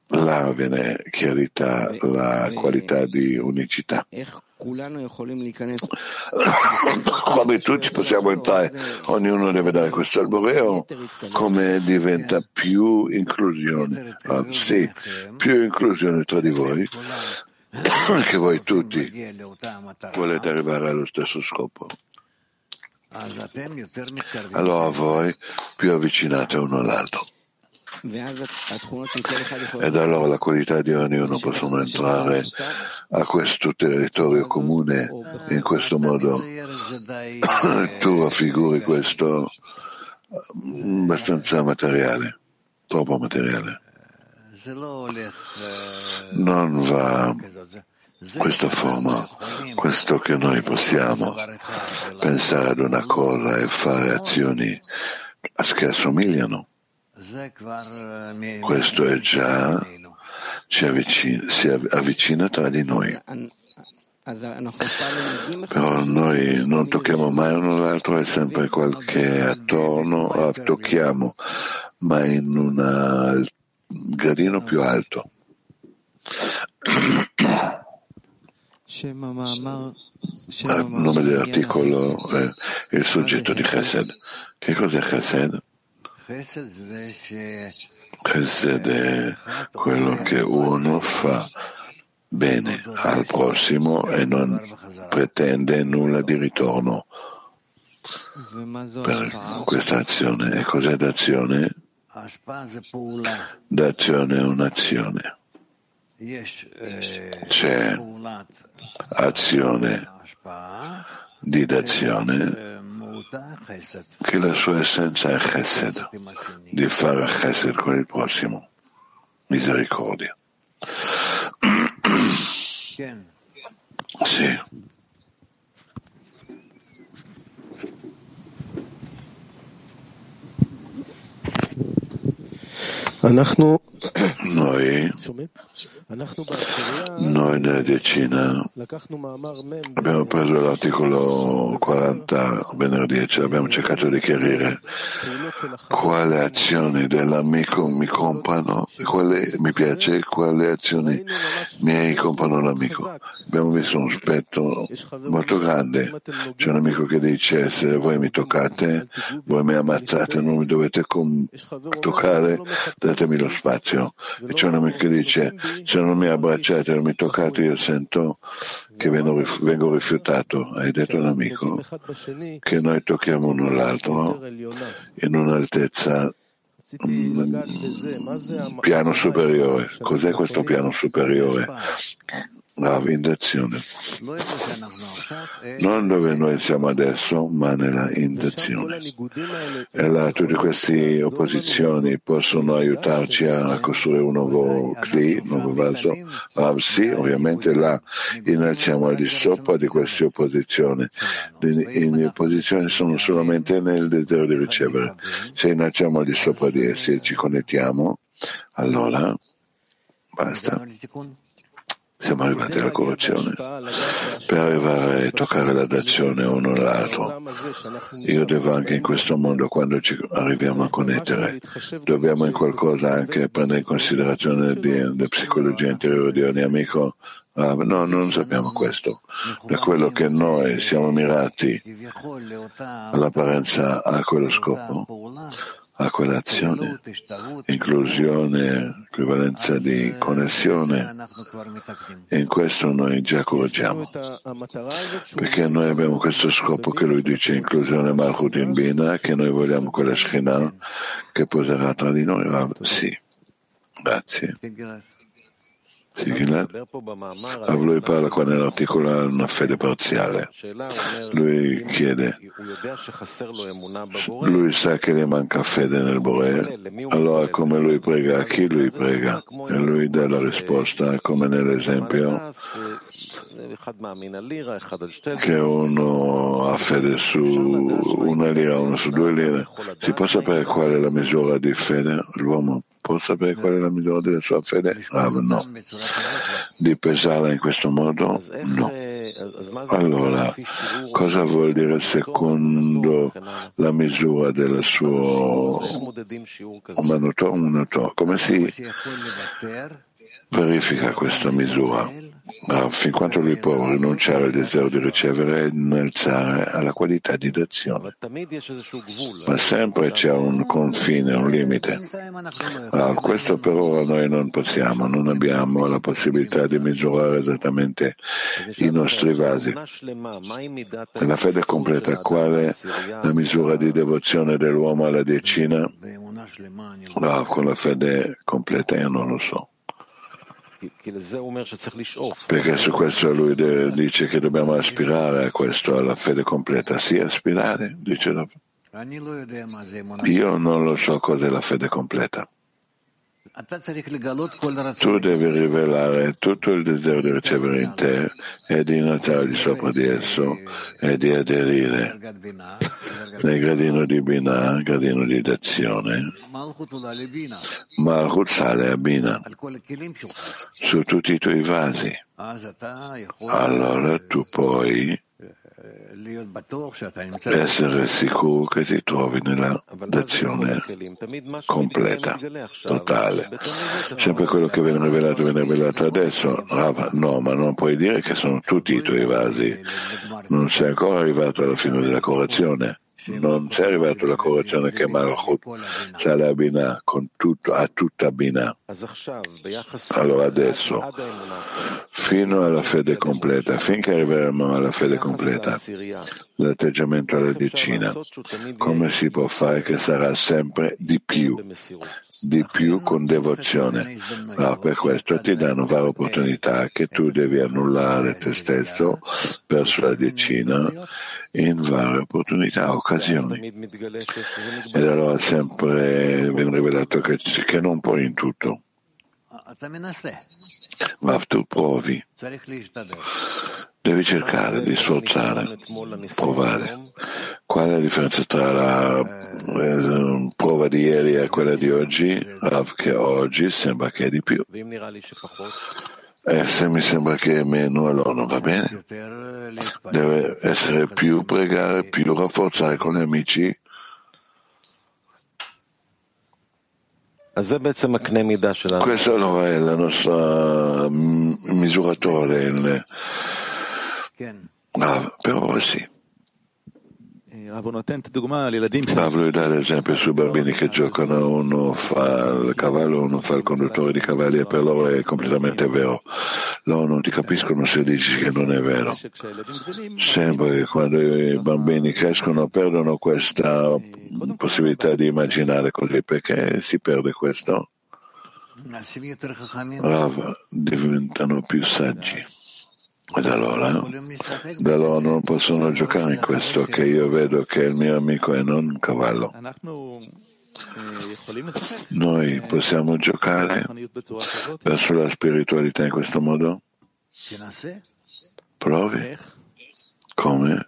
là viene chiarita la qualità di unicità. Come tutti possiamo entrare, ognuno deve dare questo alboreo, come diventa più inclusione, anzi, più inclusione tra di voi, che voi tutti volete arrivare allo stesso scopo. Allora voi più avvicinate uno all'altro. Ed allora la qualità di ognuno possono entrare a questo territorio comune in questo modo. tu raffiguri questo abbastanza materiale troppo materiale. non va questa forma, questo che noi possiamo pensare ad una cosa e fare azioni che assomigliano. Questo è già ci avvicina, si avvicina tra di noi. Però noi non tocchiamo mai uno l'altro, è sempre qualche attorno, tocchiamo, ma in un gradino più alto. Il nome dell'articolo è il soggetto di Chesed. Che cos'è Chesed? Chesed è quello che uno fa bene al prossimo e non pretende nulla di ritorno per questa azione. E cos'è d'azione? D'azione è un'azione. C'è azione di d'azione che la sua essenza è chesed, di fare chesed con il prossimo, misericordia. Sì. Noi, noi nella decina abbiamo preso l'articolo 40 venerdì e abbiamo cercato di chiarire quale azioni dell'amico mi comprano e quale mi piace e quali azioni miei comprano l'amico. Abbiamo visto un aspetto molto grande. C'è un amico che dice se voi mi toccate, voi mi ammazzate, non mi dovete toccare, datemi lo spazio. E c'è un amico che dice se non mi abbracciate, non mi toccate, io sento che vengo rifiutato. Hai detto un amico che noi tocchiamo uno l'altro in un'altezza un piano superiore. Cos'è questo piano superiore? La intenzione. Non dove noi siamo adesso, ma nella intenzione. E là, tutte queste opposizioni possono aiutarci a costruire un nuovo cli, un nuovo vaso. Ah, sì, ovviamente là innalziamo al di sopra di queste opposizioni. Le opposizioni sono solamente nel desiderio di ricevere. Se innalziamo al di sopra di essi e ci connettiamo, allora basta. Siamo arrivati alla corruzione per arrivare a toccare la dazione uno all'altro. Io devo anche in questo mondo, quando ci arriviamo a connettere, dobbiamo in qualcosa anche prendere in considerazione la psicologia interiore di ogni amico. Ah, no, non sappiamo questo. Da quello che noi siamo mirati all'apparenza a quello scopo, a quell'azione, inclusione, equivalenza di connessione. E in questo noi già correggiamo, perché noi abbiamo questo scopo che lui dice inclusione Malchut in Bina, che noi vogliamo quella Shekhinah che poserà tra di noi. Sì, grazie. Sì, lui parla qua nell'articolo una fede parziale. Lui chiede, lui sa che gli manca fede nel Bore, allora come lui prega, a chi lui prega? E lui dà la risposta come nell'esempio che uno ha fede su una lira, uno su due lire. Si può sapere qual è la misura di fede? L'uomo può sapere qual è la misura della sua fede? Ah, no. Di pesarla in questo modo? No. Allora, cosa vuol dire secondo la misura del suo manuto? Come si verifica questa misura? Ma fin quanto lui può rinunciare al desiderio di ricevere e innalzare alla qualità di dazione. Ma sempre c'è un confine, un limite. Ah, questo per ora noi non possiamo, non abbiamo la possibilità di misurare esattamente i nostri vasi. La fede completa, qual è la misura di devozione dell'uomo alla decina? Rav, con la fede completa io non lo so. Perché su questo lui dice che dobbiamo aspirare a questo, alla fede completa. Sì, aspirare, dice Rav. Io non lo so cos'è la fede completa. Tu devi rivelare tutto il desiderio di ricevere in te e di innalzare di sopra di esso e di aderire nel gradino di Bina, gradino di d'azione. Malchut sale a Bina su tutti i tuoi vasi. Allora tu puoi essere sicuro che ti trovi nella d'azione completa, totale. Sempre quello che viene rivelato viene rivelato adesso. Rav, no, ma non puoi dire che sono tutti i tuoi vasi. Non sei ancora arrivato alla fine della correzione non sei arrivato alla correzione che Malchut sale a Binah con tutto, a tutta Binah. Allora adesso, fino alla fede completa, finché arriveremo alla fede completa, l'atteggiamento alla decina, come si può fare che sarà sempre di più, di più con devozione. Ma per questo ti danno varie opportunità che tu devi annullare te stesso verso la decina in varie opportunità, occasioni. Ed allora sempre viene rivelato che, che non puoi in tutto. Ma tu provi. Devi cercare di sforzare, provare. Qual è la differenza tra la eh, prova di ieri e quella di oggi? Che oggi sembra che è di più. E eh, se mi sembra che è meno, allora non va bene. Deve essere più pregare, più rafforzare con gli amici. Questo allora è il nostro mm, misuratore. Ah, però sì. Pablo dà l'esempio sui bambini che giocano, uno fa il cavallo, uno fa il conduttore di cavalli e per loro è completamente vero. Loro non ti capiscono se dici che non è vero. Sembra che quando i bambini crescono perdono questa possibilità di immaginare così, perché si perde questo? Rav, diventano più saggi. Ed allora, da allora non possono giocare in questo che io vedo che il mio amico è non un cavallo. Noi possiamo giocare verso la spiritualità in questo modo? Provi. Come?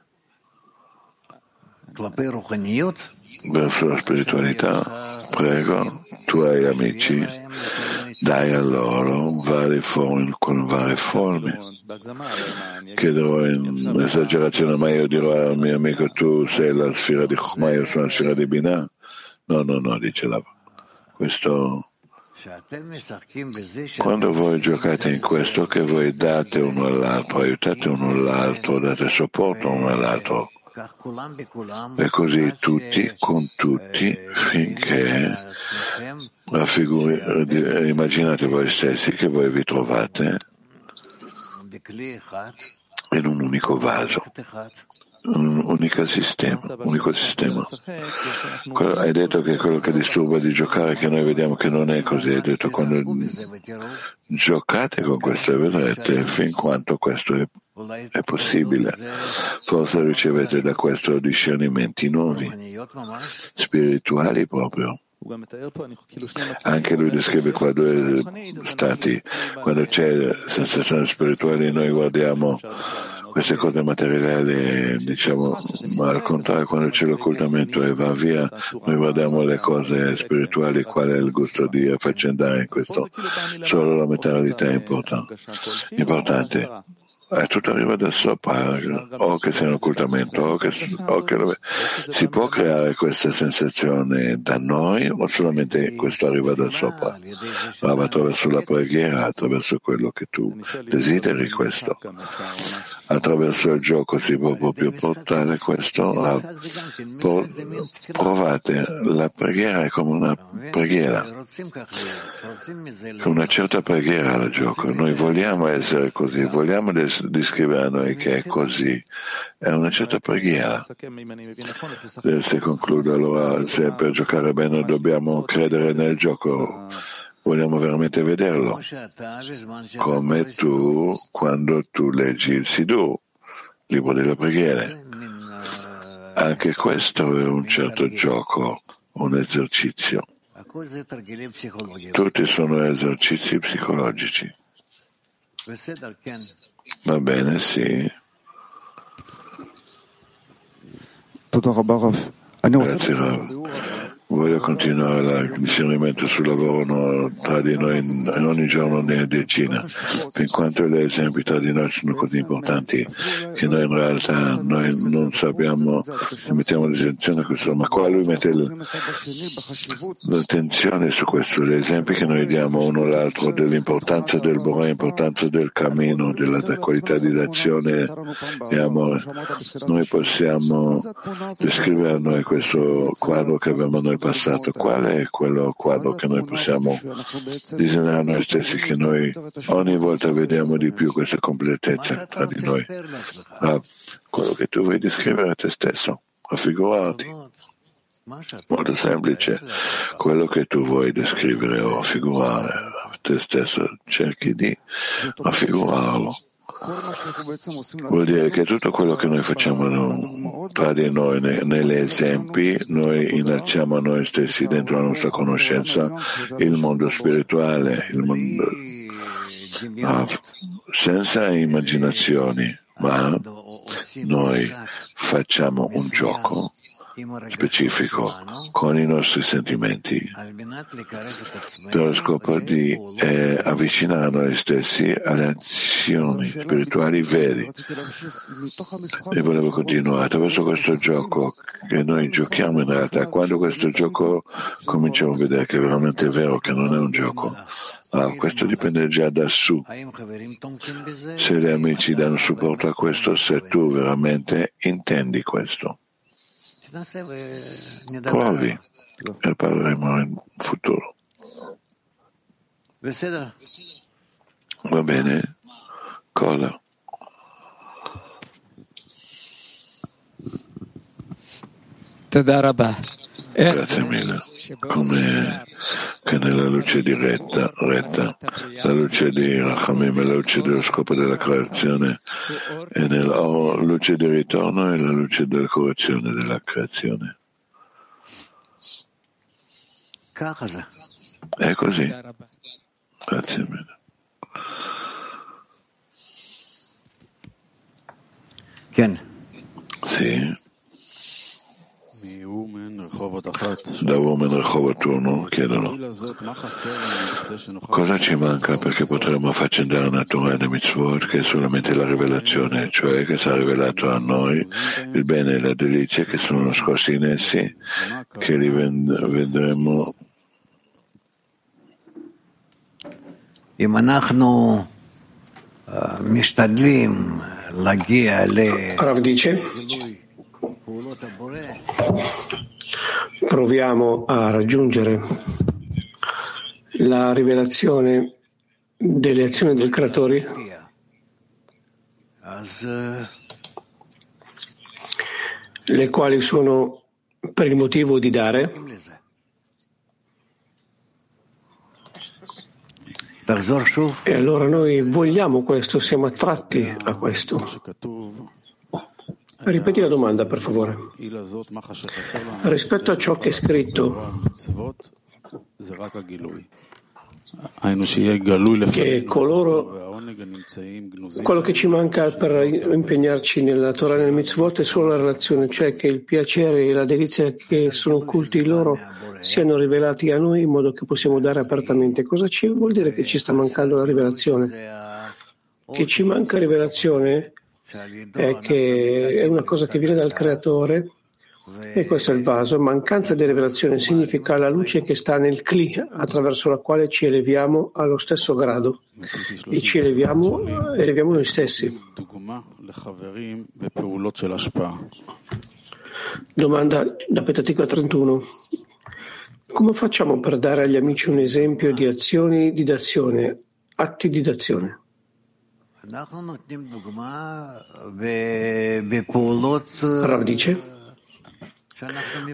Verso la spiritualità, prego, tu hai amici, dai a loro varie forme, con varie forme. Chiederò in esagerazione, ma io dirò al mio amico tu sei la sfera di Chokmah, io sono la sfera di Binah. No, no, no, dice la questo quando voi giocate in questo che voi date uno all'altro, aiutate uno all'altro, date supporto uno all'altro, e così tutti con tutti finché la figura, immaginate voi stessi che voi vi trovate in un unico vaso, un unico sistema, unico sistema. Hai detto che quello che disturba di giocare che noi vediamo che non è così, hai detto quando giocate con questo e vedrete fin quanto questo è, è possibile. Forse ricevete da questo discernimenti nuovi, spirituali proprio. Anche lui descrive qua due stati. Quando c'è sensazione spirituale noi guardiamo queste cose materiali, diciamo, ma al contrario quando c'è l'occultamento e va via, noi guardiamo le cose spirituali, qual è il gusto di affaccendare in questo. Solo la materialità è importante. importante. Eh, tutto arriva da sopra, o che sia un occultamento, o che, o che si può creare questa sensazione da noi o solamente questo arriva da sopra? Ma attraverso la preghiera, attraverso quello che tu desideri questo. Attraverso il gioco si può proprio portare questo a provate. La preghiera è come una preghiera, una certa preghiera al gioco. Noi vogliamo essere così, vogliamo descrivere a noi che è così? È una certa preghiera. Se concludo allora, se per giocare bene dobbiamo credere nel gioco, vogliamo veramente vederlo. Come tu quando tu leggi il Sidur, libro delle preghiere. Anche questo è un certo gioco, un esercizio. Tutti sono esercizi psicologici. Va bene, sì. Grazie Rav. Voglio continuare il discernimento sul lavoro tra di noi in, ogni giorno ne decina, fin quanto gli esempi tra di noi sono così importanti che noi in realtà noi non sappiamo, mettiamo l'attenzione a questo, ma qua lui mette l'attenzione su questo, gli esempi che noi diamo uno all'altro dell'importanza del Borah, l'importanza del cammino, della qualità di azione e amore. Noi possiamo descrivere a noi questo quadro che abbiamo noi del passato, qual è quello quadro che noi possiamo disegnare noi stessi, che noi ogni volta vediamo di più questa completezza tra di noi. Ah, quello che tu vuoi descrivere a te stesso, raffigurarti. Molto semplice, quello che tu vuoi descrivere o raffigurare a te stesso, cerchi di raffigurarlo. Vuol dire che tutto quello che noi facciamo tra di noi, negli esempi, noi innalziamo a noi stessi dentro la nostra conoscenza il mondo spirituale, il mondo, senza immaginazioni, ma noi facciamo un gioco specifico con i nostri sentimenti per lo scopo di eh, avvicinare noi stessi alle azioni spirituali vere. E volevo continuare attraverso questo gioco che noi giochiamo in realtà. Quando questo gioco cominciamo a vedere che è veramente vero, che non è un gioco. Ah, questo dipende già da su. Se gli amici danno supporto a questo, se tu veramente intendi questo. Provi e parleremo in futuro. Va bene? Cosa? Grazie mille. Come che nella luce diretta, retta, la luce di Rachamim è la luce dello scopo della creazione e nella luce di ritorno è la luce della correzione della creazione. È così. Grazie mille. Sì da uomo in Rehovot 1 chiedono cosa ci manca perché potremmo affaccendare una Torah e le mitzvot che è solamente la rivelazione, cioè che si è rivelato a noi il bene e la delizia che sono nascosti in essi, che li vedremo. Rav dice proviamo a raggiungere la rivelazione delle azioni del creatore, le quali sono per il motivo di dare, e allora noi vogliamo questo, siamo attratti a questo. Ripeti la domanda, per favore. Rispetto a ciò che è scritto, che coloro, quello che ci manca per impegnarci nella Torah e nel mitzvot è solo la relazione, cioè che il piacere e la delizia che sono occulti loro siano rivelati a noi in modo che possiamo dare apertamente. Cosa ci vuol dire che ci sta mancando la rivelazione? Che ci manca rivelazione è che è una cosa che viene dal creatore e questo è il vaso. Mancanza di rivelazione significa la luce che sta nel Kli, attraverso la quale ci eleviamo allo stesso grado e ci eleviamo, eleviamo noi stessi. Domanda da Petatica 31. Come facciamo per dare agli amici un esempio di azioni di dazione, atti di dazione? Rav dice,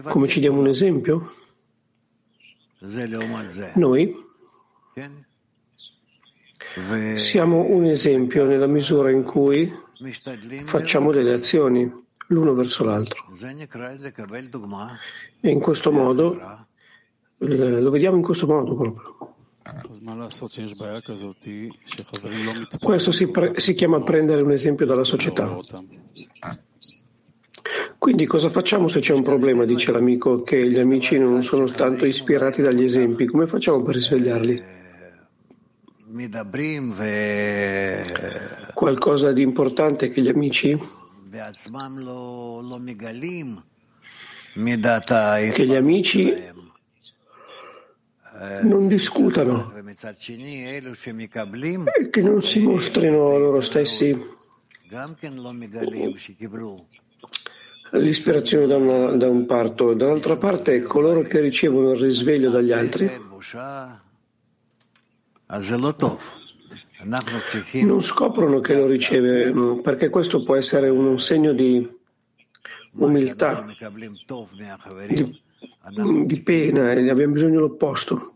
come ci diamo un esempio? Noi siamo un esempio nella misura in cui facciamo delle azioni l'uno verso l'altro. E in questo modo, lo vediamo in questo modo proprio. Questo si, pre- si chiama prendere un esempio dalla società. Quindi cosa facciamo se c'è un problema, dice l'amico, che gli amici non sono tanto ispirati dagli esempi? Come facciamo per risvegliarli? Qualcosa di importante che gli amici che gli amici non discutano. e che non si mostrino loro stessi. L'ispirazione da, una, da un parto, dall'altra parte coloro che ricevono il risveglio dagli altri. non scoprono che lo riceve perché questo può essere un segno di umiltà, di, di pena e abbiamo bisogno dell'opposto.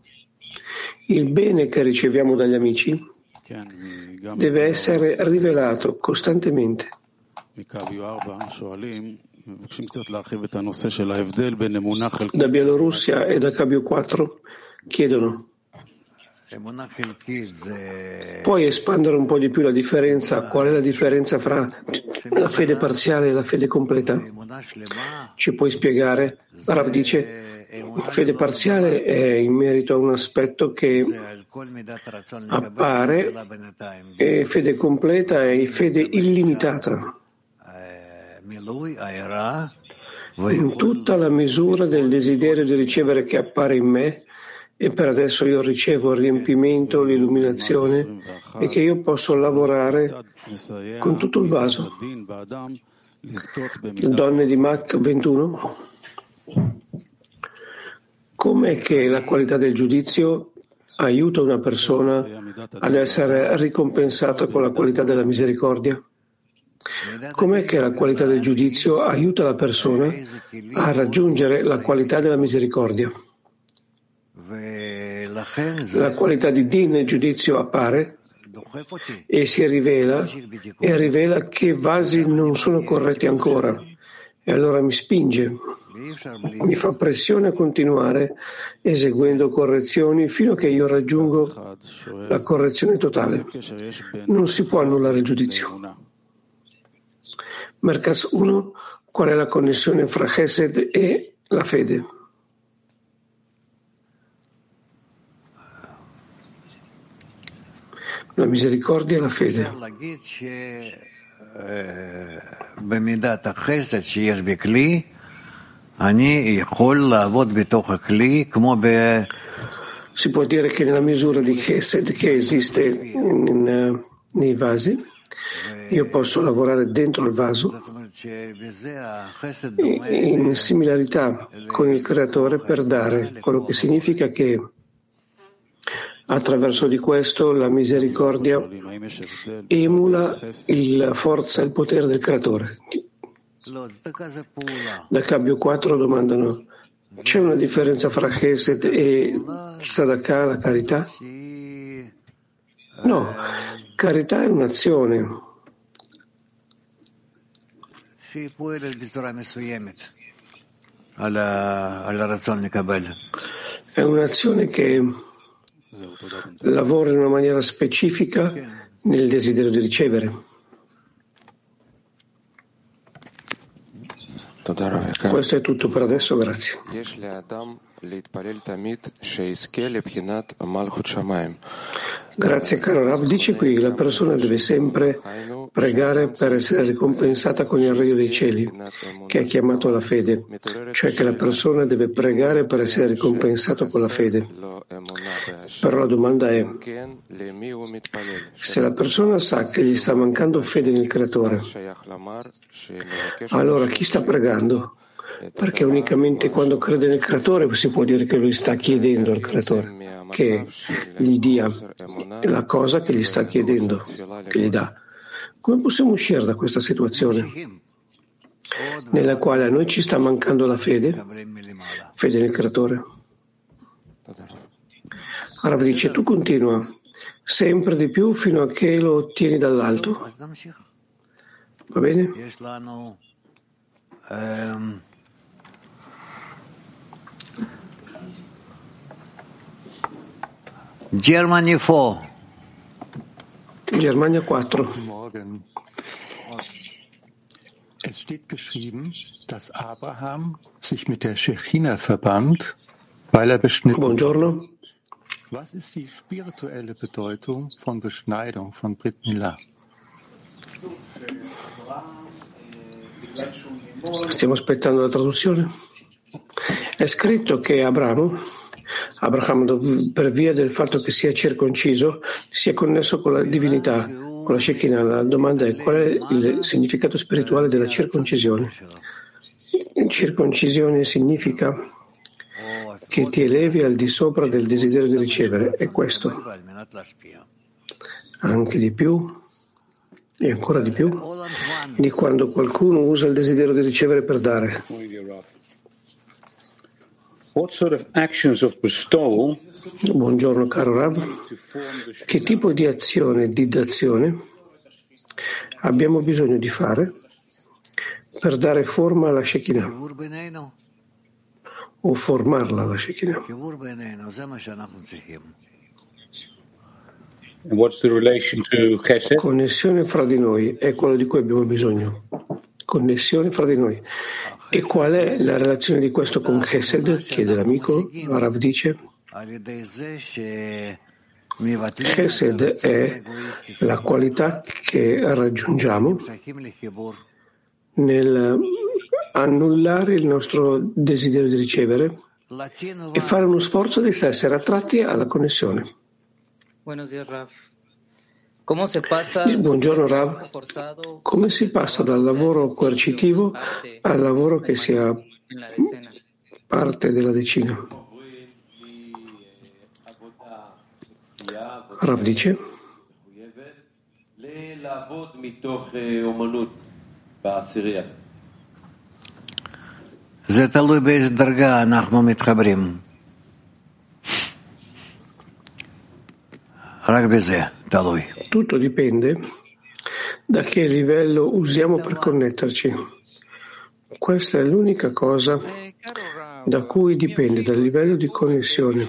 Il bene che riceviamo dagli amici deve essere rivelato costantemente. Da Bielorussia e da Cabio 4 chiedono Puoi espandere un po' di più la differenza? Qual è la differenza fra la fede parziale e la fede completa? Ci puoi spiegare? Rav dice, fede parziale è in merito a un aspetto che appare e fede completa è fede illimitata in tutta la misura del desiderio di ricevere che appare in me e per adesso io ricevo il riempimento, l'illuminazione e che io posso lavorare con tutto il vaso. Donne di Mach 21. Com'è che la qualità del giudizio aiuta una persona ad essere ricompensata con la qualità della misericordia? Com'è che la qualità del giudizio aiuta la persona a raggiungere la qualità della misericordia? La qualità di Din nel giudizio appare e si rivela e rivela che vasi non sono corretti ancora e allora mi spinge, mi fa pressione a continuare eseguendo correzioni fino a che io raggiungo la correzione totale. Non si può annullare il giudizio. Merkas 1. Qual è la connessione fra Chesed e la fede? la misericordia e la fede. Si può dire che nella misura di Chesed che esiste in, nei vasi, io posso lavorare dentro il vaso in similarità con il creatore per dare, quello che significa che Attraverso di questo la misericordia emula la forza e il potere del creatore. Da Cabio 4 domandano c'è una differenza fra Chesed e Sadaka, la carità? No, carità è un'azione. È un'azione che lavora in una maniera specifica nel desiderio di ricevere. Questo è tutto per adesso, grazie. Grazie caro Rav. Dice qui, la persona deve sempre pregare per essere ricompensata con il Regno dei Cieli, che è chiamato la fede, cioè che la persona deve pregare per essere ricompensata con la fede. Però la domanda è, se la persona sa che gli sta mancando fede nel Creatore, allora chi sta pregando? Perché unicamente quando crede nel Creatore si può dire che lui sta chiedendo al Creatore che gli dia la cosa che gli sta chiedendo, che gli dà. Come possiamo uscire da questa situazione nella quale a noi ci sta mancando la fede, fede nel Creatore? Rav dice, tu continua sempre di più fino a che lo ottieni dall'alto. Va bene? Germany 4. Germania 4. Morgen. Es steht geschrieben, dass Abraham sich mit der Shechina verband, weil er beschnitten Buongiorno. Was ist die spirituelle Bedeutung von Beschneidung von Brit Milah? Stiamo aspettando la traduzione. È scritto che Abramo, Abraham, per via del fatto che sia circonciso, sia connesso con la divinità, con la Shekinah. La domanda è qual è il significato spirituale della circoncisione? Circoncisione significa che ti elevi al di sopra del desiderio di ricevere, è questo. Anche di più e ancora di più di quando qualcuno usa il desiderio di ricevere per dare. Buongiorno caro Rav. Che tipo di azione di dazione abbiamo bisogno di fare per dare forma alla Shekinah o formarla alla Shekinah? Connessione fra di noi è quello di cui abbiamo bisogno. Connessione fra di noi. E qual è la relazione di questo con Chesed? Chiede l'amico. Rav dice. Chesed è la qualità che raggiungiamo nel annullare il nostro desiderio di ricevere e fare uno sforzo di essere attratti alla connessione. Buongiorno Rav, come si passa dal lavoro coercitivo al lavoro che sia parte della decina? Rav dice זה תלוי באיזה דרגה אנחנו מתחברים. רק בזה תלוי. Tutto dipende da che livello usiamo per connetterci. Questa è l'unica cosa da cui dipende dal livello di connessione.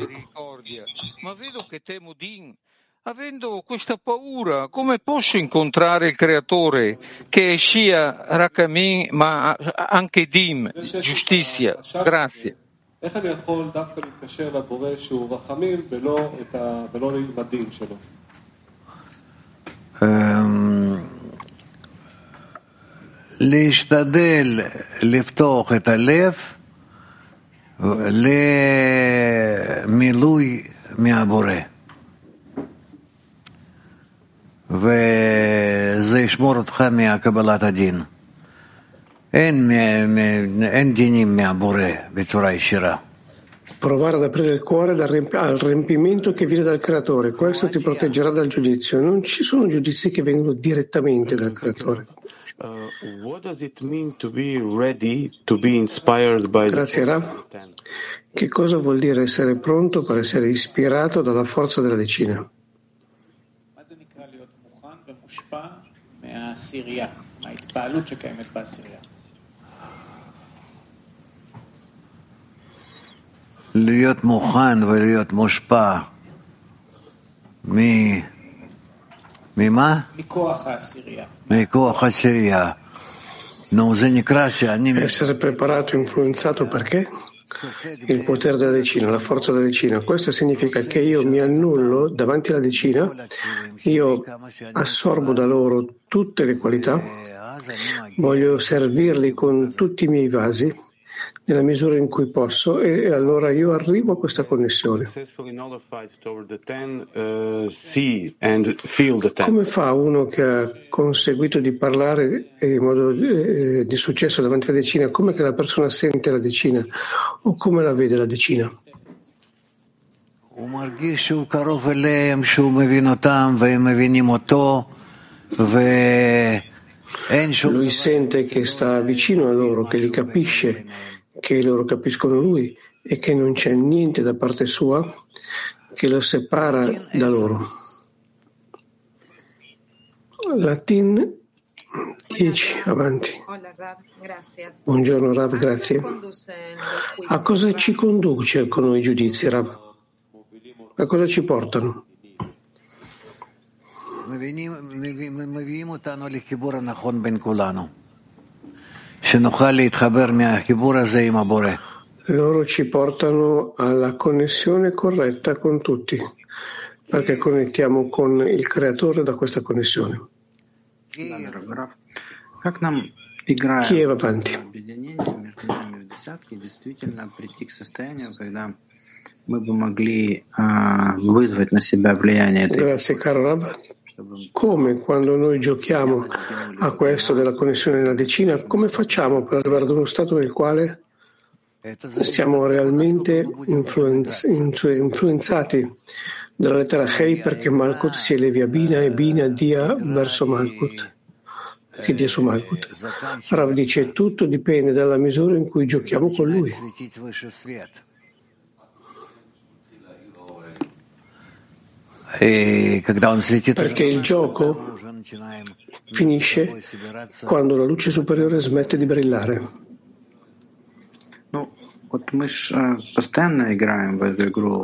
Ma vedo che temo Din. Avendo questa paura, come posso incontrare il Creatore che è Shia Rakamin, ma anche Dim, giustizia? Grazie. איך אני יכול דווקא להתקשר לבורא שהוא רחמים ולא, ה... ולא עם הדין שלו? להשתדל לפתוח את הלב למילוי מהבורא. וזה ישמור אותך מקבלת הדין. אין, אין דינים מהבורא בצורה ישירה. Provare ad aprire il cuore al riempimento che viene dal creatore, questo ti proteggerà dal giudizio. Non ci sono giudizi che vengono direttamente dal creatore. Grazie Rav. Che cosa vuol dire essere pronto per essere ispirato dalla forza della decina? להיות מוכן ולהיות מושפע ממה? מכוח העשירייה. מכוח העשירייה. נו, זה נקרא שאני... Essere preparato, influenzato perché? Il potere della decina, la forza della decina. Questo significa che io mi annullo davanti alla decina, io assorbo da loro tutte le qualità, voglio servirli con tutti i miei vasi nella misura in cui posso e allora io arrivo a questa connessione. Come fa uno che ha conseguito di parlare eh, in modo eh, di successo davanti alla decina? Come che la persona sente la decina o come la vede la decina? Lui sente che sta vicino a loro, che li capisce che loro capiscono lui e che non c'è niente da parte sua che lo separa da loro. Latin 10, avanti. Buongiorno Rav, grazie. A cosa ci conduce con i giudizi, Rav? A cosa ci portano? Loro ci portano alla connessione corretta con tutti, perché connettiamo con il creatore da questa connessione. Chi è avanti? Grazie caro Rav. Come quando noi giochiamo a questo della connessione nella decina, come facciamo per arrivare ad uno stato nel quale siamo realmente influenz- influenzati dalla lettera Hei perché Malkut si elevi a Bina e Bina dia verso Malkut, che dia su Malkut. Rav dice tutto dipende dalla misura in cui giochiamo con lui. Perché il gioco finisce quando la luce superiore smette di brillare.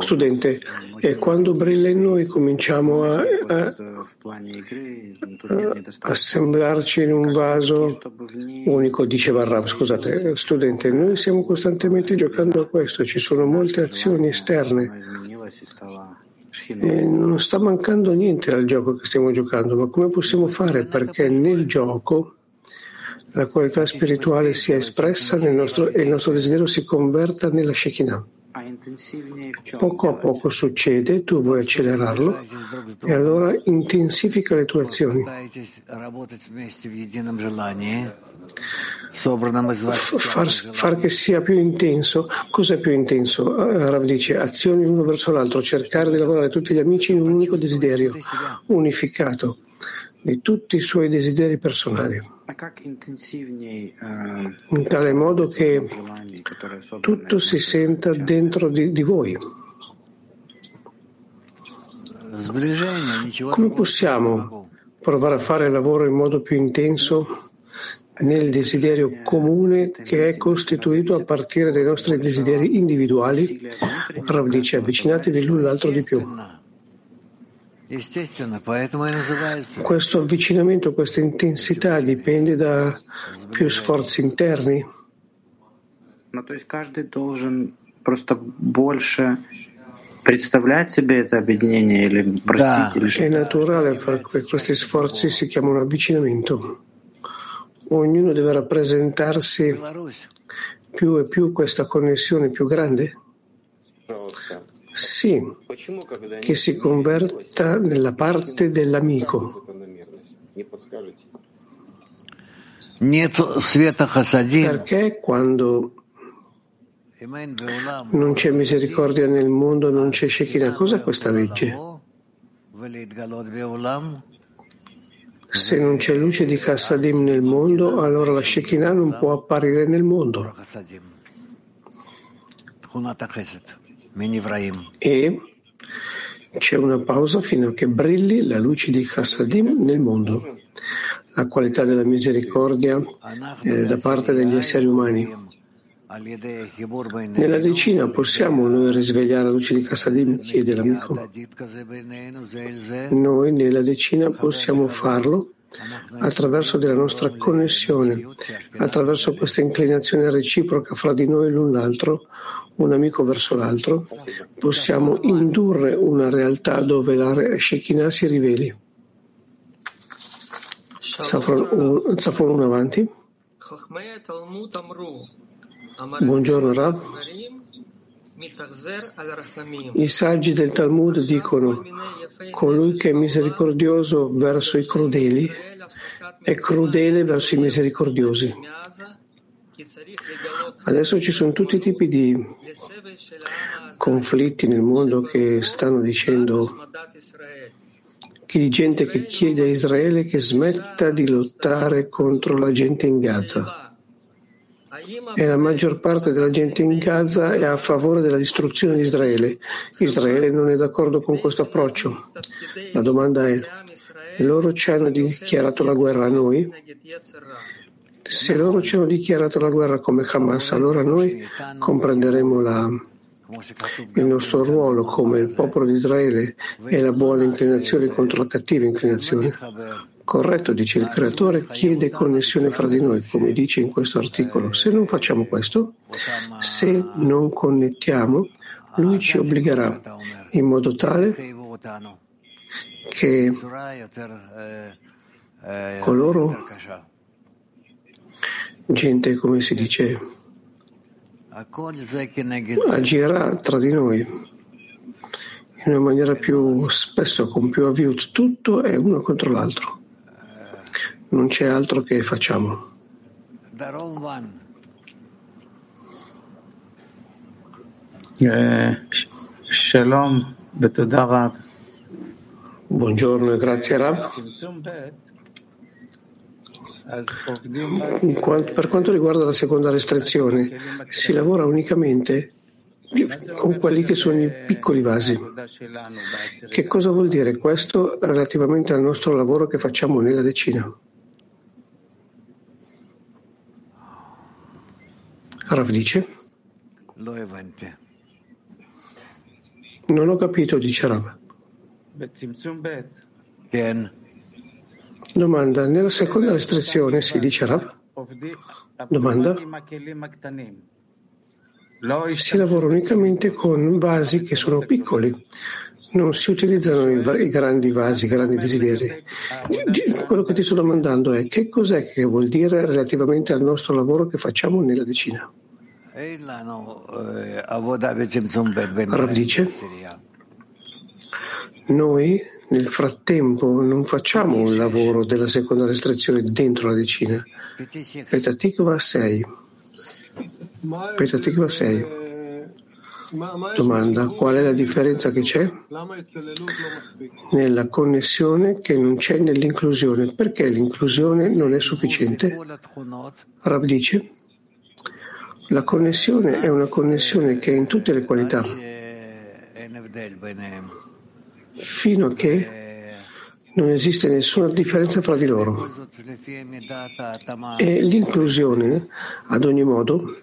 Studente, e quando brilla in noi cominciamo a, a, a assemblarci in un vaso unico, diceva Rav, scusate, studente, noi stiamo costantemente giocando a questo, ci sono molte azioni esterne e non sta mancando niente al gioco che stiamo giocando, ma come possiamo fare perché nel gioco la qualità spirituale sia espressa nel nostro, e il nostro desiderio si converta nella Shekinah? Poco a poco succede, tu vuoi accelerarlo e allora intensifica le tue azioni. Far, far, che sia più intenso. Cos'è più intenso? Rav dice azioni uno verso l'altro, cercare di lavorare tutti gli amici in un unico desiderio, unificato di tutti i suoi desideri personali, in tale modo che tutto si senta dentro di, di voi. Come possiamo provare a fare il lavoro in modo più intenso nel desiderio comune che è costituito a partire dai nostri desideri individuali? Rav dice avvicinatevi l'un l'altro di più. Questo avvicinamento, questa intensità dipende da più sforzi interni? È naturale perché questi sforzi si chiamano avvicinamento. Ognuno deve rappresentarsi più e più questa connessione più grande? Sì, che si converta nella parte dell'amico. Perché quando non c'è misericordia nel mondo, non c'è Shekinah? Cos'è questa legge? Se non c'è luce di Kassadim nel mondo, allora la Shekinah non può apparire nel mondo e c'è una pausa fino a che brilli la luce di Chassadim nel mondo, la qualità della misericordia eh, da parte degli esseri umani. Nella decina possiamo noi risvegliare la luce di Chassadim, chiede l'amico. Noi nella decina possiamo farlo attraverso della nostra connessione, attraverso questa inclinazione reciproca fra di noi l'un l'altro, un amico verso l'altro, possiamo indurre una realtà dove la Shekinah si riveli. Safron 1 avanti. Buongiorno Rav. I saggi del Talmud dicono colui che è misericordioso verso i crudeli è crudele verso i misericordiosi. Adesso ci sono tutti i tipi di conflitti nel mondo che stanno dicendo di gente che chiede a Israele che smetta di lottare contro la gente in Gaza. E la maggior parte della gente in Gaza è a favore della distruzione di Israele. Israele non è d'accordo con questo approccio. La domanda è, loro ci hanno dichiarato la guerra a noi? Se loro ci hanno dichiarato la guerra come Hamas, allora noi comprenderemo la, il nostro ruolo come il popolo di Israele e la buona inclinazione contro la cattiva inclinazione. Corretto, dice il creatore, chiede connessione fra di noi, come dice in questo articolo. Se non facciamo questo, se non connettiamo, lui ci obbligherà in modo tale che coloro, gente come si dice, agirà tra di noi in una maniera più spesso con più avviut, tutto è uno contro l'altro. Non c'è altro che facciamo. Eh, shalom, Buongiorno e grazie Rab. Per quanto riguarda la seconda restrizione, si lavora unicamente con quelli che sono i piccoli vasi. Che cosa vuol dire questo relativamente al nostro lavoro che facciamo nella decina? Rav dice. Non ho capito, dice Rav. Domanda, nella seconda restrizione si dice Rav? Domanda. Si lavora unicamente con vasi che sono piccoli, non si utilizzano i, i grandi vasi, i grandi desideri. Quello che ti sto domandando è che cos'è che vuol dire relativamente al nostro lavoro che facciamo nella decina? Rav dice, noi nel frattempo non facciamo un lavoro della seconda restrizione dentro la decina. Petatikva 6. Petatikva 6. Domanda, qual è la differenza che c'è? Nella connessione che non c'è nell'inclusione. Perché l'inclusione non è sufficiente? Rav dice, la connessione è una connessione che è in tutte le qualità, fino a che non esiste nessuna differenza fra di loro. E l'inclusione, ad ogni modo,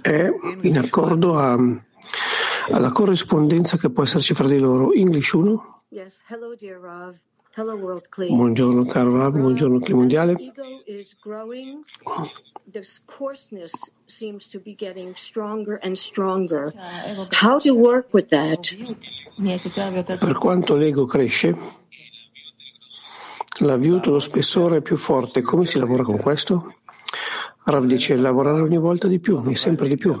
è in accordo a alla corrispondenza che può esserci fra di loro. English 1? Buongiorno caro Rav, buongiorno Cli Mondiale. This coarseness seems to be getting stronger and stronger. How to work with that? Per quanto l'ego cresce, la view, lo spessore è più forte. Come si lavora con questo? Rav dice lavorare ogni volta di più e sempre di più.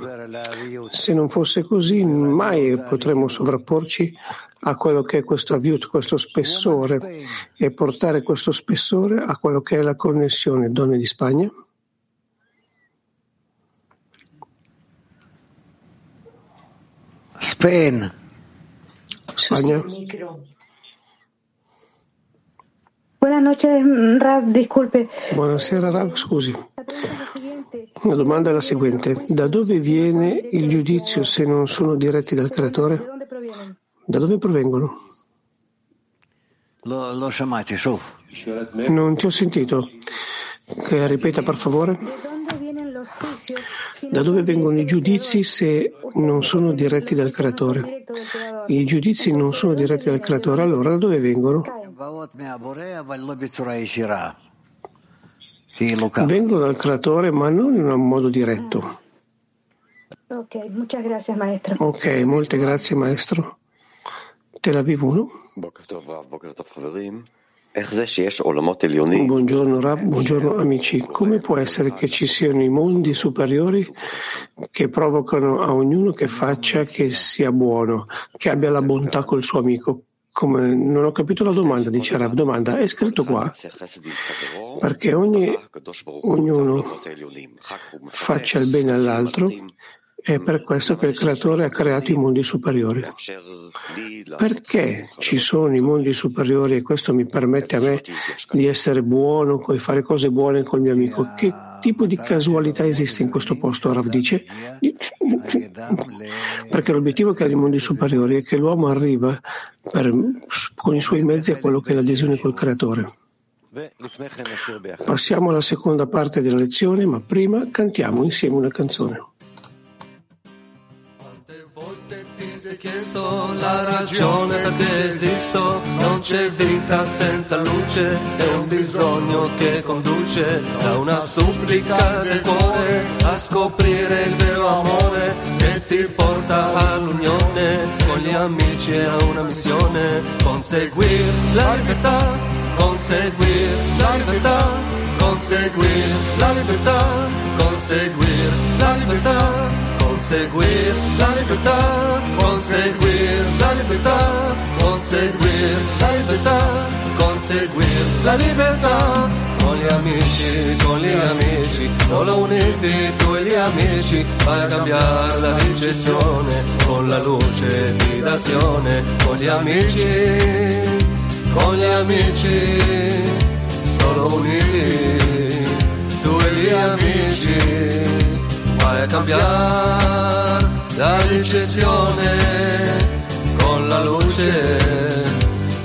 Se non fosse così, mai potremmo sovrapporci a quello che è questo aviut, questo spessore e portare questo spessore a quello che è la connessione donne di Spagna. Spain. Spagna. Buonasera, Rav, scusi. La domanda è la seguente. Da dove viene il giudizio se non sono diretti dal Creatore? Da dove provengono? Non ti ho sentito. Che ripeta, per favore. Da dove vengono i giudizi se non sono diretti dal Creatore? I giudizi non sono diretti dal Creatore, allora da dove vengono? Vengono dal Creatore, ma non in un modo diretto. Ok, grazie, maestro. Ok, molte grazie, maestro. Te la vivo uno? Buongiorno Rav, buongiorno amici. Come può essere che ci siano i mondi superiori che provocano a ognuno che faccia che sia buono, che abbia la bontà col suo amico? Come, non ho capito la domanda, dice Rav. Domanda, è scritto qua perché ogni, ognuno faccia il bene all'altro È per questo che il creatore ha creato i mondi superiori. Perché ci sono i mondi superiori e questo mi permette a me di essere buono, di fare cose buone col mio amico? Che tipo di casualità esiste in questo posto? Rav dice. Perché l'obiettivo che ha i mondi superiori è che l'uomo arriva per, con i suoi mezzi a quello che è l'adesione col creatore. Passiamo alla seconda parte della lezione, ma prima cantiamo insieme una canzone. Ragione perché esisto, non c'è vita senza luce, è un bisogno che conduce da una supplica del cuore a scoprire il vero amore che ti porta all'unione con gli amici e a una missione, conseguire la libertà, conseguire la libertà, conseguire la libertà, conseguire la libertà conseguir la libertà, conseguir la libertà, conseguir la libertà, conseguir la libertà. Con gli amici, con gli amici, solo uniti tu e gli amici, vai a cambiare la ricezione, con la luce di d'azione, con gli amici, con gli amici, solo uniti tu e gli amici vai a cambiare la ricezione con la luce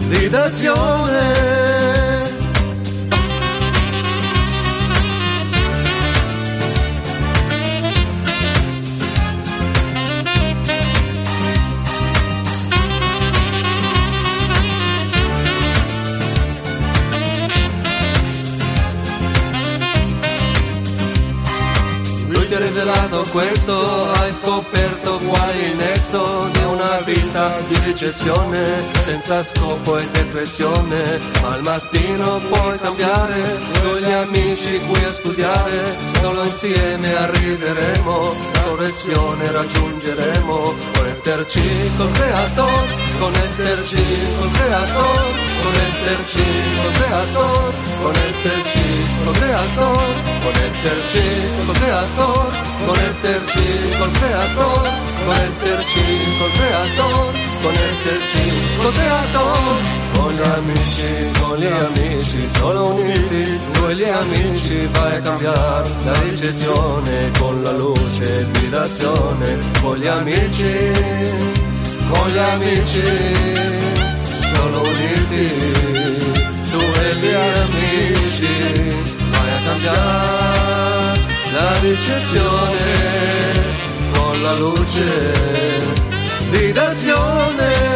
di d'azione. Rivelato questo, hai scoperto qual è il nesso di una vita di ricezione, senza scopo e depressione, al mattino puoi cambiare, con gli amici qui a studiare, solo insieme arriveremo, la correzione raggiungeremo, connetterci col creatore, connetterci col creatore, connetterci col creatore, connetterci col creatore, connetterci col creatore connetterci col creatore, connetterci col creatore, connetterci col creatore, con gli amici, con gli amici, solo uniti, e gli amici vai a cambiare la ricezione con la luce di d'azione, con gli amici, con gli amici, solo uniti, tu e gli amici vai a cambiare la ricezione con la luce di d'azione.